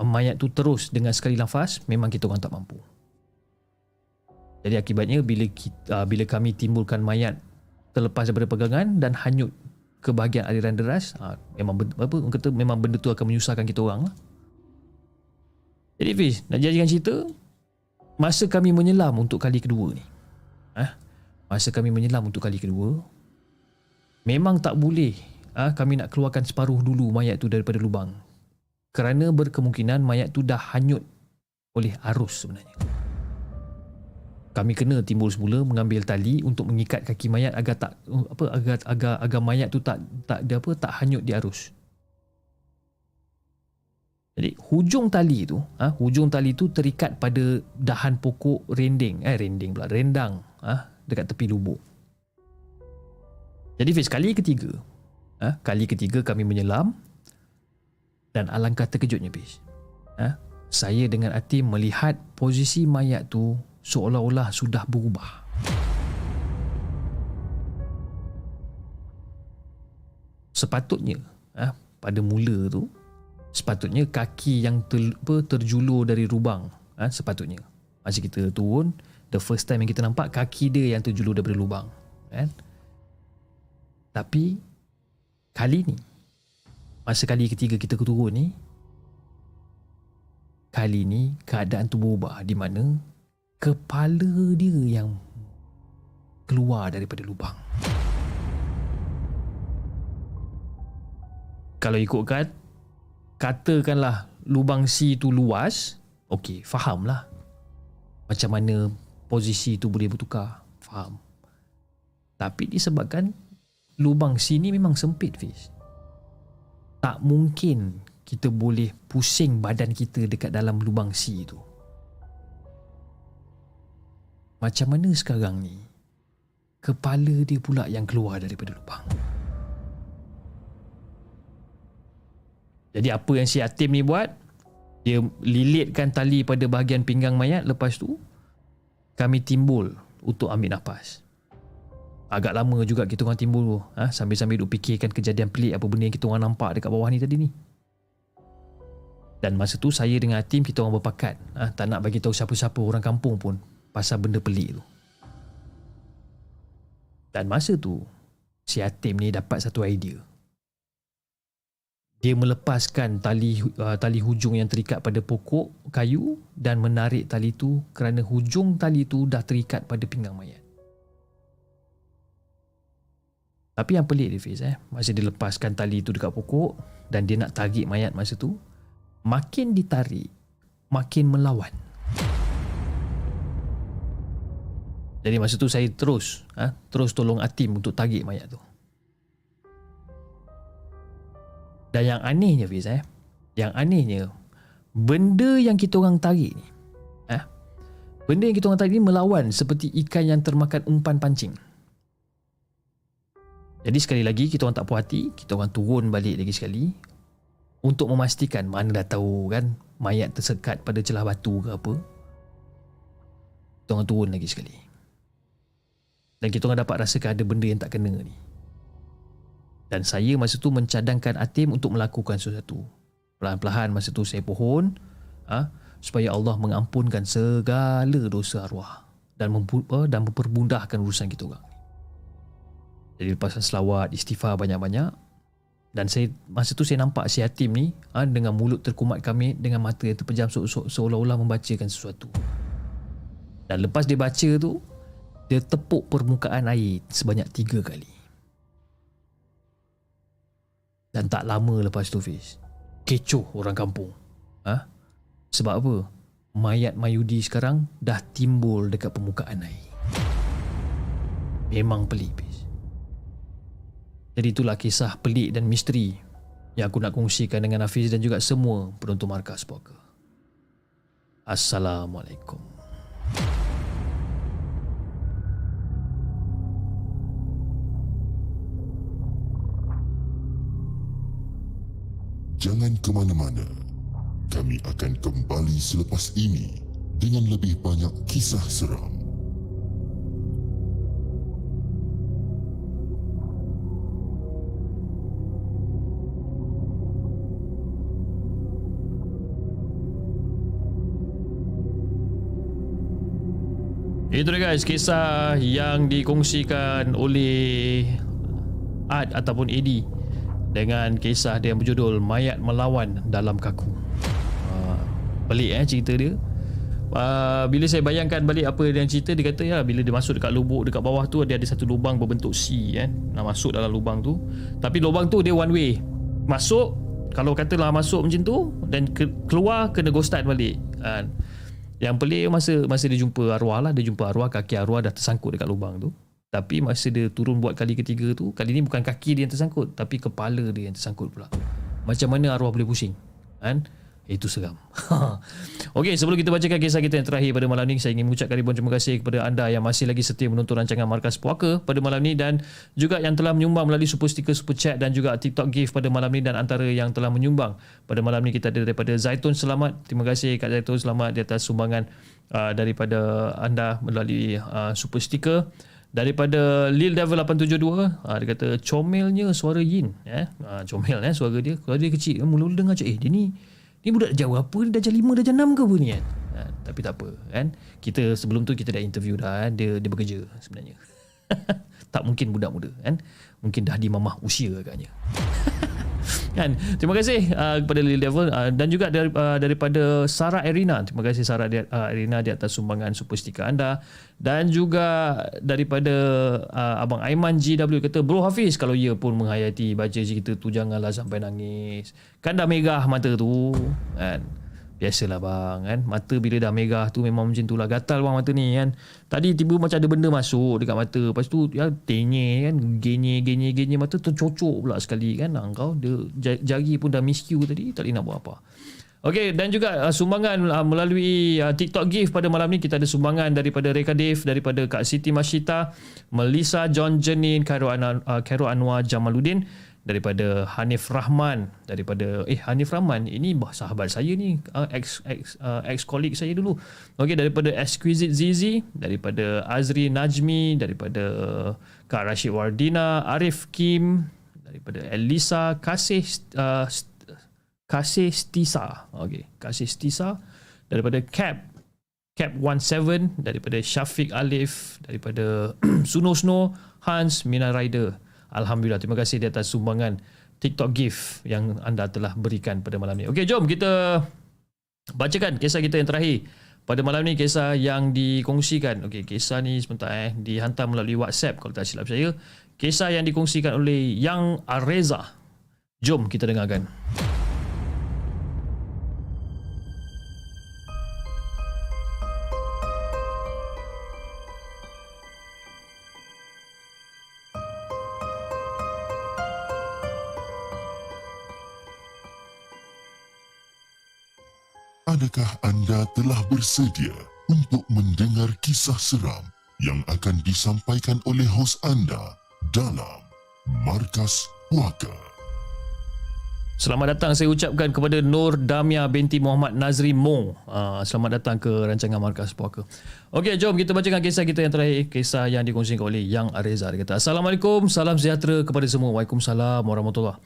mayat tu terus dengan sekali nafas, memang kita orang tak mampu. Jadi akibatnya bila kita, ah, bila kami timbulkan mayat terlepas daripada pegangan dan hanyut ke bahagian aliran deras, ah, memang apa kata memang benda tu akan menyusahkan kita orang lah. Jadi Fiz, nak jadikan cerita, masa kami menyelam untuk kali kedua ni, eh, masa kami menyelam untuk kali kedua, memang tak boleh ah, kami nak keluarkan separuh dulu mayat tu daripada lubang. Kerana berkemungkinan mayat tu dah hanyut oleh arus sebenarnya. Kami kena timbul semula mengambil tali untuk mengikat kaki mayat agar tak apa agar agar agar mayat tu tak tak dia apa tak hanyut di arus. Jadi hujung tali tu, ha, hujung tali tu terikat pada dahan pokok rending, eh rending pula, rendang, ha, dekat tepi lubuk. Jadi Fiz, kali ketiga, Ha? Kali ketiga kami menyelam dan alangkah terkejutnya bis. Ha? Saya dengan Atim melihat posisi mayat tu seolah-olah sudah berubah. Sepatutnya ha? pada mula tu sepatutnya kaki yang ter, apa, terjulur dari lubang ha? sepatutnya. Masa kita turun the first time yang kita nampak kaki dia yang terjulur daripada lubang. Kan? Tapi Kali ni Masa kali ketiga kita turun ni Kali ni keadaan tu berubah Di mana Kepala dia yang Keluar daripada lubang Kalau ikutkan Katakanlah Lubang C tu luas Okey, fahamlah Macam mana Posisi tu boleh bertukar Faham Tapi disebabkan lubang sini memang sempit Fiz. Tak mungkin kita boleh pusing badan kita dekat dalam lubang C tu. Macam mana sekarang ni? Kepala dia pula yang keluar daripada lubang. Jadi apa yang si Atim ni buat? Dia lilitkan tali pada bahagian pinggang mayat lepas tu kami timbul untuk ambil nafas agak lama juga kita orang timbul ha? sambil-sambil duk fikirkan kejadian pelik apa benda yang kita orang nampak dekat bawah ni tadi ni Dan masa tu saya dengan Atim kita orang berpakat. Ha, tak nak bagi tahu siapa-siapa orang kampung pun pasal benda pelik tu. Dan masa tu si Atim ni dapat satu idea. Dia melepaskan tali uh, tali hujung yang terikat pada pokok kayu dan menarik tali tu kerana hujung tali tu dah terikat pada pinggang mayat. Tapi yang pelik dia Fiz eh, masa dia lepaskan tali tu dekat pokok dan dia nak tarik mayat masa tu, makin ditarik, makin melawan. Jadi masa tu saya terus ha, terus tolong Atim untuk tarik mayat tu. Dan yang anehnya Fiz eh, yang anehnya benda yang kita orang tarik ni eh, benda yang kita orang tarik ni melawan seperti ikan yang termakan umpan pancing. Jadi sekali lagi kita orang tak puas hati, kita orang turun balik lagi sekali untuk memastikan mana dah tahu kan mayat tersekat pada celah batu ke apa. Kita orang turun lagi sekali. Dan kita orang dapat rasakan ada benda yang tak kena ni. Dan saya masa tu mencadangkan Atim untuk melakukan sesuatu. Perlahan-perlahan masa tu saya pohon ha, supaya Allah mengampunkan segala dosa arwah dan dan mempermudahkan urusan kita orang. Jadi lepas selawat, istighfar banyak-banyak, dan saya masa tu saya nampak si Hatim ni ha, dengan mulut terkumat kami dengan mata yang terpejam se- se- seolah-olah membacakan sesuatu. Dan lepas dia baca tu dia tepuk permukaan air sebanyak tiga kali. Dan tak lama lepas tu Fiz Kecoh orang kampung ha? Sebab apa? Mayat Mayudi sekarang dah timbul dekat permukaan air Memang pelik Fiz jadi itulah kisah pelik dan misteri yang aku nak kongsikan dengan Hafiz dan juga semua penonton markas poker. Assalamualaikum. Jangan ke mana-mana. Kami akan kembali selepas ini dengan lebih banyak kisah seram. Itu dia guys kisah yang dikongsikan oleh Ad ataupun Edi dengan kisah dia yang berjudul Mayat Melawan Dalam Kaku. Uh, pelik eh cerita dia. Uh, bila saya bayangkan balik apa yang cerita dia kata ya bila dia masuk dekat lubuk dekat bawah tu dia ada satu lubang berbentuk C kan nak masuk dalam lubang tu tapi lubang tu dia one way masuk kalau katalah masuk macam tu dan ke, keluar kena go start balik uh, yang pelik masa masa dia jumpa arwah lah dia jumpa arwah kaki arwah dah tersangkut dekat lubang tu tapi masa dia turun buat kali ketiga tu kali ni bukan kaki dia yang tersangkut tapi kepala dia yang tersangkut pula. Macam mana arwah boleh pusing? Kan? Itu seram. [laughs] Okey sebelum kita bacakan kisah kita yang terakhir pada malam ni saya ingin mengucapkan ribuan terima kasih kepada anda yang masih lagi setia menonton rancangan Markas Puaka pada malam ni dan juga yang telah menyumbang melalui super sticker super chat dan juga TikTok gift pada malam ni dan antara yang telah menyumbang pada malam ni kita ada daripada Zaitun Selamat. Terima kasih Kak Zaitun Selamat di atas sumbangan uh, daripada anda melalui uh, super sticker daripada Lil Devil 872 uh, dia kata comelnya suara Yin. Eh comel eh suara dia. Kalau dia kecil. Mula-mula dengar macam eh dia ni ni budak jauh apa? Ni darjah 5 darjah 6 ke apa ni kan? Ha, tapi tak apa kan? Kita sebelum tu kita dah interview dah kan? dia dia bekerja sebenarnya. [laughs] Tak mungkin budak muda kan mungkin dah di mamah usia agaknya. [laughs] Kan? Terima kasih uh, kepada Lil Devil uh, dan juga dari, uh, daripada Sarah Erina. Terima kasih Sarah di, uh, Erina di atas sumbangan super stiker anda. Dan juga daripada uh, Abang Aiman GW kata Bro Hafiz kalau ia pun menghayati baca cerita tu janganlah sampai nangis. Kan dah megah mata tu kan Biasalah bang kan? Mata bila dah megah tu Memang macam tu lah. Gatal bang mata ni kan? Tadi tiba macam ada benda masuk Dekat mata. Lepas tu ya, Tenye kan? Genye genye genye Mata tercocok pula sekali kan? Ah, Kau dia Jari pun dah miscue tadi Tak boleh nak buat apa. Okey dan juga uh, sumbangan uh, melalui uh, TikTok gift pada malam ni kita ada sumbangan daripada Reka Dave daripada Kak Siti Mashita, Melissa John Jenin, Khairul Anwar, uh, Khairul Anwar Jamaluddin daripada Hanif Rahman daripada eh Hanif Rahman ini sahabat saya ni uh, ex ex uh, ex colleague saya dulu okey daripada Exquisite Zizi daripada Azri Najmi daripada Kak Rashid Wardina Arif Kim daripada Elisa Kasih uh, Kasih Stisa. Okey, Kasih Stisa daripada Cap Cap 17 daripada Syafiq Alif daripada [clears throat] Suno Snow Hans Mina Rider. Alhamdulillah terima kasih di atas sumbangan TikTok gift yang anda telah berikan pada malam ni. Okey, jom kita bacakan kisah kita yang terakhir. Pada malam ni kisah yang dikongsikan. Okey, kisah ni sebentar eh dihantar melalui WhatsApp kalau tak silap saya. Kisah yang dikongsikan oleh Yang Areza. Jom kita dengarkan. Adakah anda telah bersedia untuk mendengar kisah seram yang akan disampaikan oleh hos anda dalam Markas Puaka? Selamat datang saya ucapkan kepada Nur Damia binti Muhammad Nazri Mo. Uh, selamat datang ke rancangan Markas Puaka. Okey, jom kita bacakan kisah kita yang terakhir. Kisah yang dikongsikan oleh Yang Areza. Dia kata, Assalamualaikum, salam sejahtera kepada semua. Waalaikumsalam warahmatullahi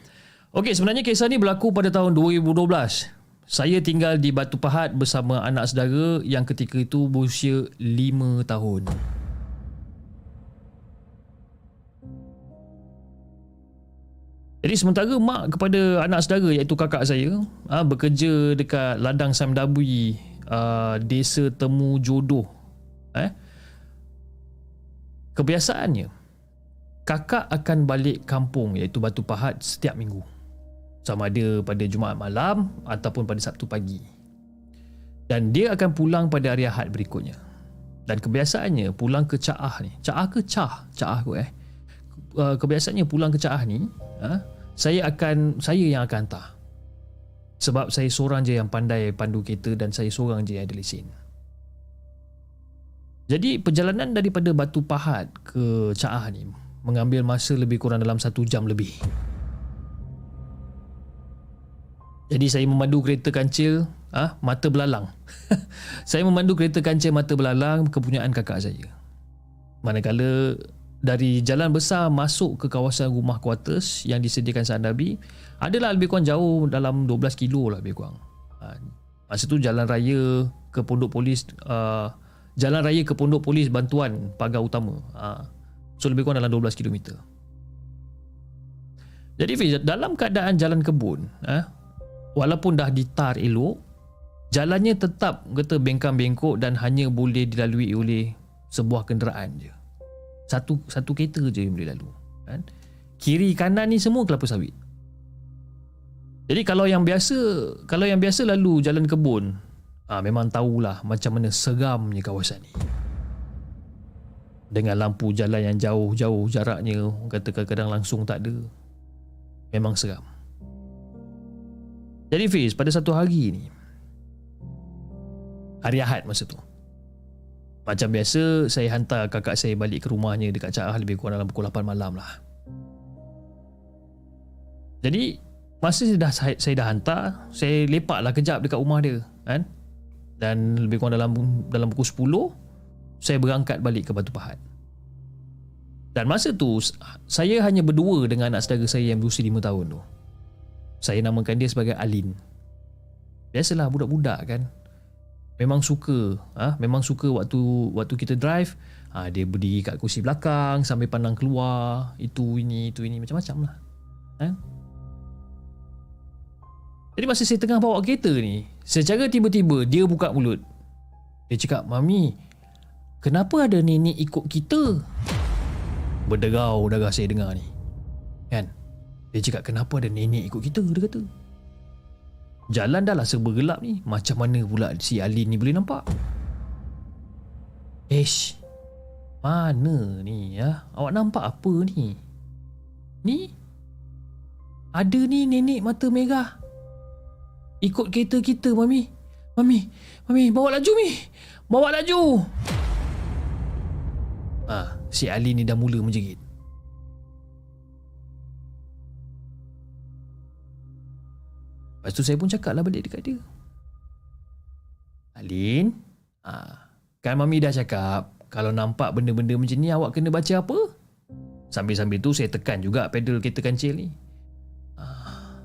Okey, sebenarnya kisah ni berlaku pada tahun 2012. Saya tinggal di Batu Pahat bersama anak saudara yang ketika itu berusia 5 tahun. Jadi sementara mak kepada anak saudara iaitu kakak saya ha, bekerja dekat ladang Samdabui uh, desa Temu Jodoh. Eh? Kebiasaannya kakak akan balik kampung iaitu Batu Pahat setiap minggu sama ada pada Jumaat malam ataupun pada Sabtu pagi. Dan dia akan pulang pada hari Ahad berikutnya. Dan kebiasaannya pulang ke Caah ni. Caah ke Cah? Caah kot eh. Uh, kebiasaannya pulang ke Caah ni, ha, saya akan saya yang akan hantar. Sebab saya seorang je yang pandai pandu kereta dan saya seorang je yang ada lesen. Jadi perjalanan daripada Batu Pahat ke Caah ni mengambil masa lebih kurang dalam satu jam lebih. Jadi saya memandu kereta kancil ah ha, mata belalang. [laughs] saya memandu kereta kancil mata belalang kepunyaan kakak saya. Manakala dari jalan besar masuk ke kawasan rumah quarters yang disediakan Sandabi adalah lebih kurang jauh dalam 12 kilo lah lebih kurang. Ha, masa tu jalan raya ke pondok polis uh, jalan raya ke pondok polis bantuan pagar utama. Ha, so lebih kurang dalam 12 km. Jadi dalam keadaan jalan kebun, ha, walaupun dah ditar elok jalannya tetap kata bengkang-bengkok dan hanya boleh dilalui oleh sebuah kenderaan je. Satu satu kereta je yang boleh lalu kan? Kiri kanan ni semua kelapa sawit. Jadi kalau yang biasa kalau yang biasa lalu jalan kebun ah memang tahulah macam mana seramnya kawasan ni. Dengan lampu jalan yang jauh-jauh jaraknya kata kadang-kadang langsung tak ada. Memang seram jadi Fiz, pada satu hari ni Hari Ahad masa tu Macam biasa Saya hantar kakak saya balik ke rumahnya Dekat Cak lebih kurang dalam pukul 8 malam lah. Jadi Masa saya dah, saya, saya dah hantar Saya lepak lah kejap dekat rumah dia kan? Dan lebih kurang dalam dalam pukul 10 Saya berangkat balik ke Batu Pahat. Dan masa tu Saya hanya berdua dengan anak saudara saya yang berusia 5 tahun tu saya namakan dia sebagai Alin. Biasalah budak-budak kan. Memang suka, ah, ha? memang suka waktu waktu kita drive, ha, dia berdiri kat kursi belakang sambil pandang keluar, itu ini, itu ini macam-macam lah. Ha? Jadi masa saya tengah bawa kereta ni, secara tiba-tiba dia buka mulut. Dia cakap, "Mami, kenapa ada nenek ikut kita?" Berderau darah saya dengar ni. Kan? Dia cakap kenapa ada nenek ikut kita dia kata. Jalan dah lah serba gelap ni. Macam mana pula si Alin ni boleh nampak? Ish. Mana ni ya? Awak nampak apa ni? Ni? Ada ni nenek mata merah. Ikut kereta kita, Mami. Mami, Mami, bawa laju, Mi. Bawa laju. Ah, si Alin ni dah mula menjerit. Lepas tu saya pun cakap lah balik dekat dia. Alin, ha, kan Mami dah cakap kalau nampak benda-benda macam ni awak kena baca apa? Sambil-sambil tu saya tekan juga pedal kereta kancil ni. Ah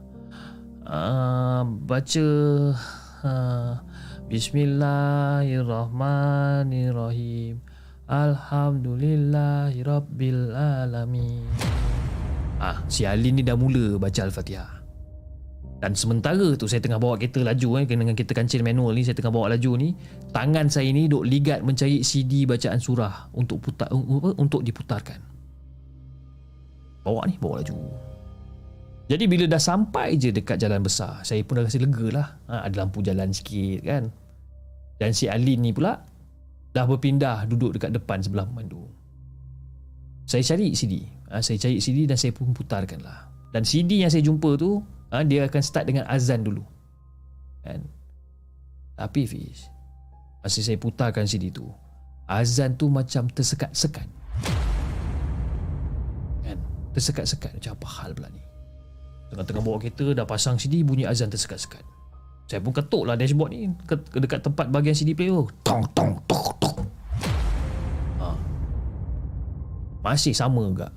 uh, baca uh, Bismillahirrahmanirrahim Alhamdulillahirabbil alamin. Ah, si Alin ni dah mula baca Al-Fatihah. Dan sementara tu saya tengah bawa kereta laju eh dengan kereta kancil manual ni saya tengah bawa laju ni, tangan saya ni duk ligat mencari CD bacaan surah untuk putar untuk diputarkan. Bawa ni, bawa laju. Jadi bila dah sampai je dekat jalan besar, saya pun dah rasa lega lah. Ha, ada lampu jalan sikit kan. Dan si Alin ni pula dah berpindah duduk dekat depan sebelah pemandu. Saya cari CD. Ha, saya cari CD dan saya pun putarkan lah. Dan CD yang saya jumpa tu ha, dia akan start dengan azan dulu. Kan? Tapi Fiz masa saya putarkan CD tu azan tu macam tersekat-sekat. Kan? Tersekat-sekat. Macam apa hal pula ni? Tengah-tengah bawa kereta dah pasang CD bunyi azan tersekat-sekat. Saya pun ketuk lah dashboard ni ke, dekat tempat bahagian CD player. Tong tong tok tok. Ha. masih sama juga.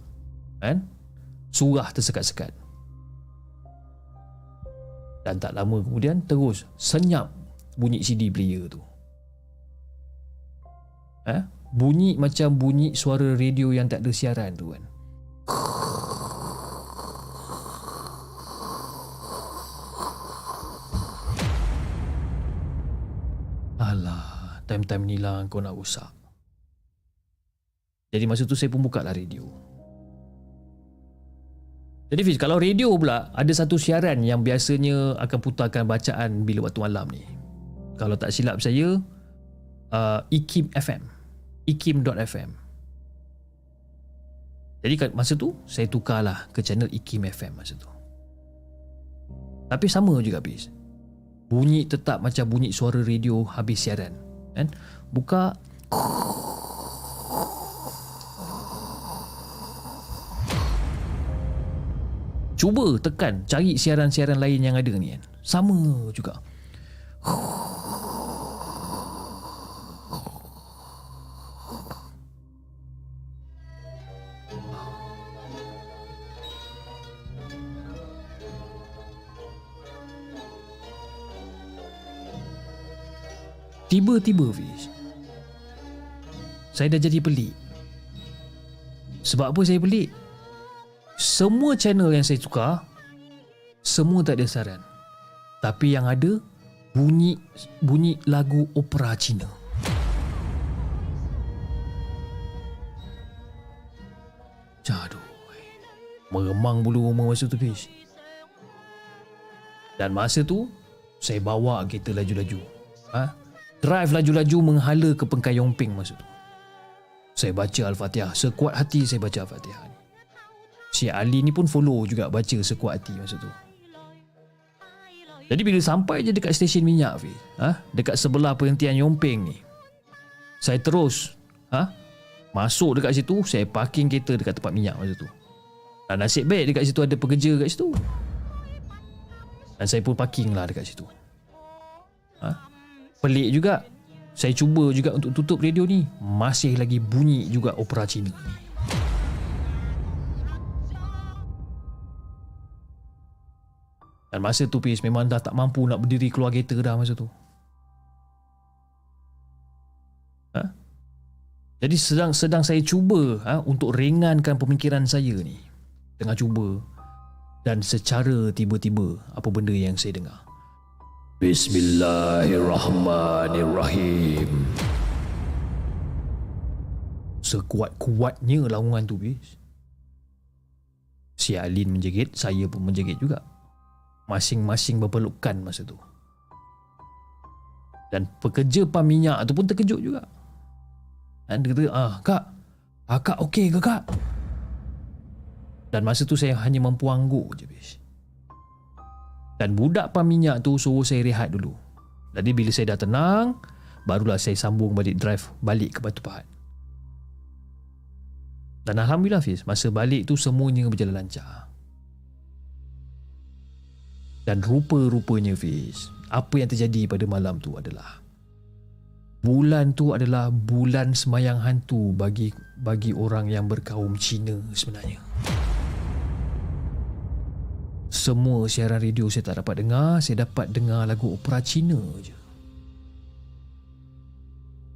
Kan? Surah tersekat-sekat dan tak lama kemudian terus senyap bunyi CD player tu. Eh? Bunyi macam bunyi suara radio yang tak ada siaran tu kan. Alah, time-time ni lah kau nak rusak. Jadi masa tu saya pun buka lah radio. Jadi Fiz, kalau radio pula ada satu siaran yang biasanya akan putarkan bacaan bila waktu malam ni. Kalau tak silap saya, uh, IKIM FM. IKIM.FM. Jadi masa tu, saya tukarlah ke channel IKIM FM masa tu. Tapi sama juga Fiz. Bunyi tetap macam bunyi suara radio habis siaran. Kan? Buka cuba tekan cari siaran-siaran lain yang ada ni kan? Sama juga. Tiba-tiba Fiz Saya dah jadi pelik. Sebab apa saya pelik semua channel yang saya tukar semua tak ada saran. Tapi yang ada bunyi bunyi lagu opera Cina. Jadu. Meremang bulu rumah masa tu Fish. Dan masa tu saya bawa kereta laju-laju. Ha? Drive laju-laju menghala ke Pengkai Yongping masa tu. Saya baca Al-Fatihah. Sekuat hati saya baca Al-Fatihah si Ali ni pun follow juga baca sekuat hati masa tu. Jadi bila sampai je dekat stesen minyak Fi, ha? dekat sebelah perhentian Yompeng ni. Saya terus ha? masuk dekat situ, saya parking kereta dekat tempat minyak masa tu. Dan nasib baik dekat situ ada pekerja dekat situ. Dan saya pun parking lah dekat situ. Ha? Pelik juga. Saya cuba juga untuk tutup radio ni. Masih lagi bunyi juga opera Cina ni. Dan masa tu Pis memang dah tak mampu nak berdiri keluar kereta dah masa tu. Ha? Jadi sedang sedang saya cuba ha, untuk ringankan pemikiran saya ni. Tengah cuba. Dan secara tiba-tiba apa benda yang saya dengar. Bismillahirrahmanirrahim. Sekuat-kuatnya laungan tu bis. Si Alin menjegit, saya pun menjegit juga masing-masing berpelukan masa tu. Dan pekerja pam minyak tu pun terkejut juga. Dan dia kata, ah, kak, ah, kak okey ke kak? Dan masa tu saya hanya mampu angguk je, bis. Dan budak pam minyak tu suruh saya rehat dulu. Jadi bila saya dah tenang, barulah saya sambung balik drive balik ke Batu Pahat. Dan Alhamdulillah Fiz, masa balik tu semuanya berjalan lancar. Dan rupa-rupanya Fiz Apa yang terjadi pada malam tu adalah Bulan tu adalah bulan semayang hantu bagi bagi orang yang berkaum Cina sebenarnya. semua siaran radio saya tak dapat dengar. Saya dapat dengar lagu opera Cina je.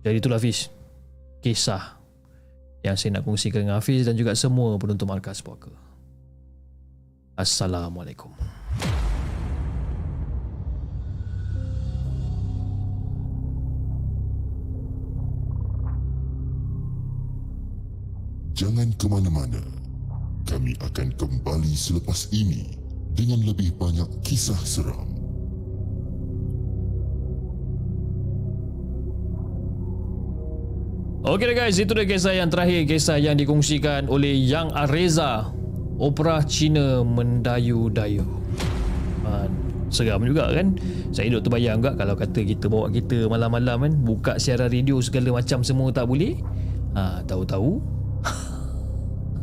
Jadi itulah Hafiz. Kisah yang saya nak kongsikan dengan Hafiz dan juga semua penonton Markas Puaka. Assalamualaikum. Jangan ke mana-mana. Kami akan kembali selepas ini dengan lebih banyak kisah seram. Okey guys, itu dia kisah yang terakhir, kisah yang dikongsikan oleh Yang Areza, opera Cina mendayu-dayu. Ha, seram juga kan? Saya duduk terbayang juga kalau kata kita bawa kita malam-malam kan, buka siaran radio segala macam semua tak boleh. Ha, tahu-tahu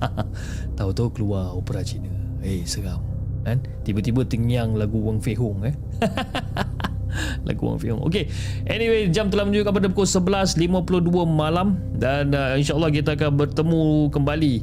[laughs] tahu-tahu keluar opera Cina. Eh, seram. Kan? Tiba-tiba tengyang lagu Wang Fei Hong eh. [laughs] lagu Wang Fei Hong. Okey. Anyway, jam telah menunjukkan pada pukul 11.52 malam dan uh, insya-Allah kita akan bertemu kembali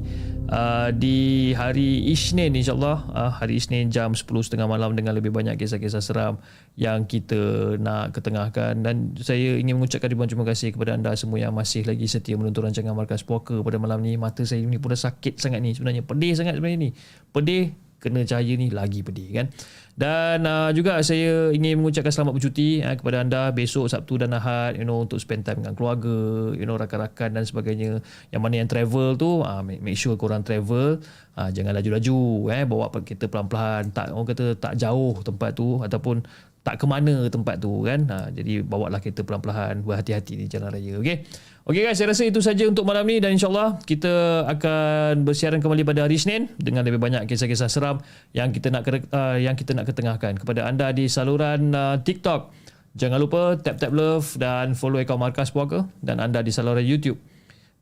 uh, di hari Isnin insya-Allah uh, hari Isnin jam 10.30 malam dengan lebih banyak kisah-kisah seram yang kita nak ketengahkan dan saya ingin mengucapkan ribuan terima kasih kepada anda semua yang masih lagi setia menonton rancangan Markas Puaka pada malam ni. Mata saya ni pun dah sakit sangat ni sebenarnya. Pedih sangat sebenarnya ni. Pedih kena cahaya ni lagi pedih kan. Dan uh, juga saya ingin mengucapkan selamat bercuti uh, kepada anda besok Sabtu dan Ahad you know untuk spend time dengan keluarga, you know rakan-rakan dan sebagainya. Yang mana yang travel tu uh, make, sure korang travel uh, jangan laju-laju eh bawa kita pelan-pelan tak orang kata tak jauh tempat tu ataupun tak ke mana tempat tu kan. Ha, jadi bawalah kita pelan-pelan berhati-hati di jalan raya okey. Okey guys, saya rasa itu saja untuk malam ni dan insyaallah kita akan bersiaran kembali pada hari Isnin dengan lebih banyak kisah-kisah seram yang kita nak uh, yang kita nak ketengahkan kepada anda di saluran uh, TikTok. Jangan lupa tap tap love dan follow akaun Markas Puaka dan anda di saluran YouTube.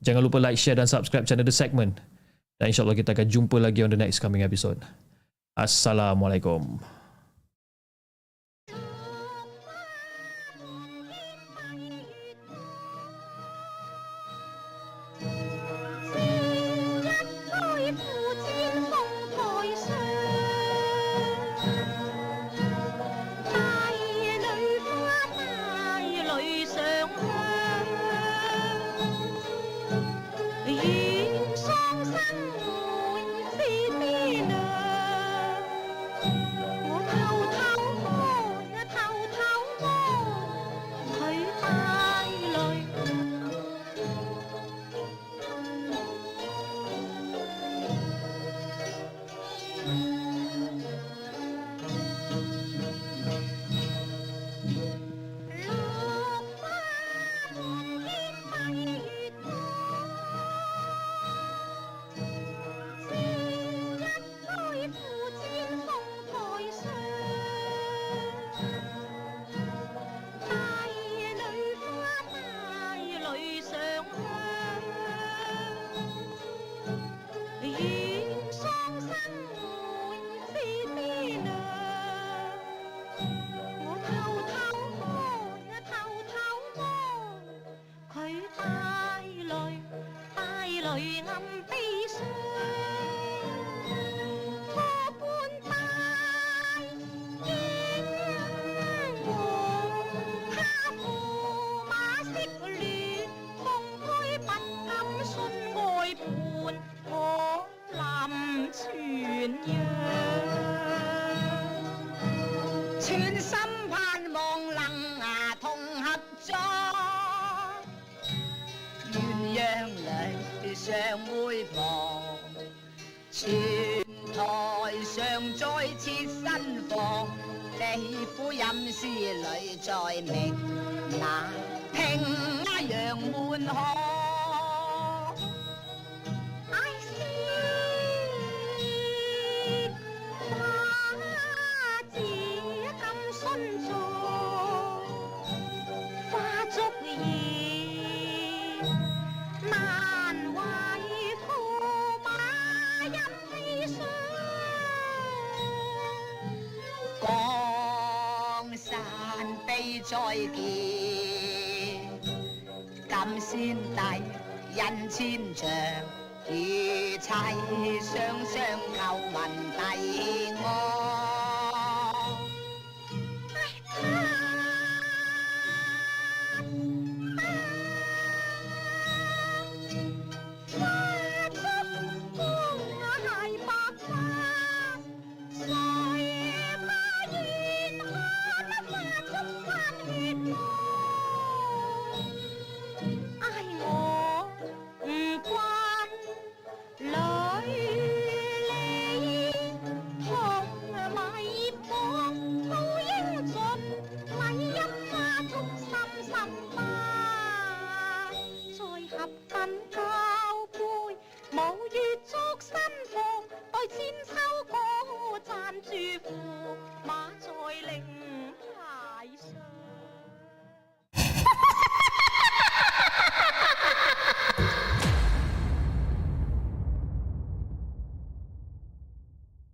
Jangan lupa like, share dan subscribe channel The Segment. Dan insyaAllah kita akan jumpa lagi on the next coming episode. Assalamualaikum.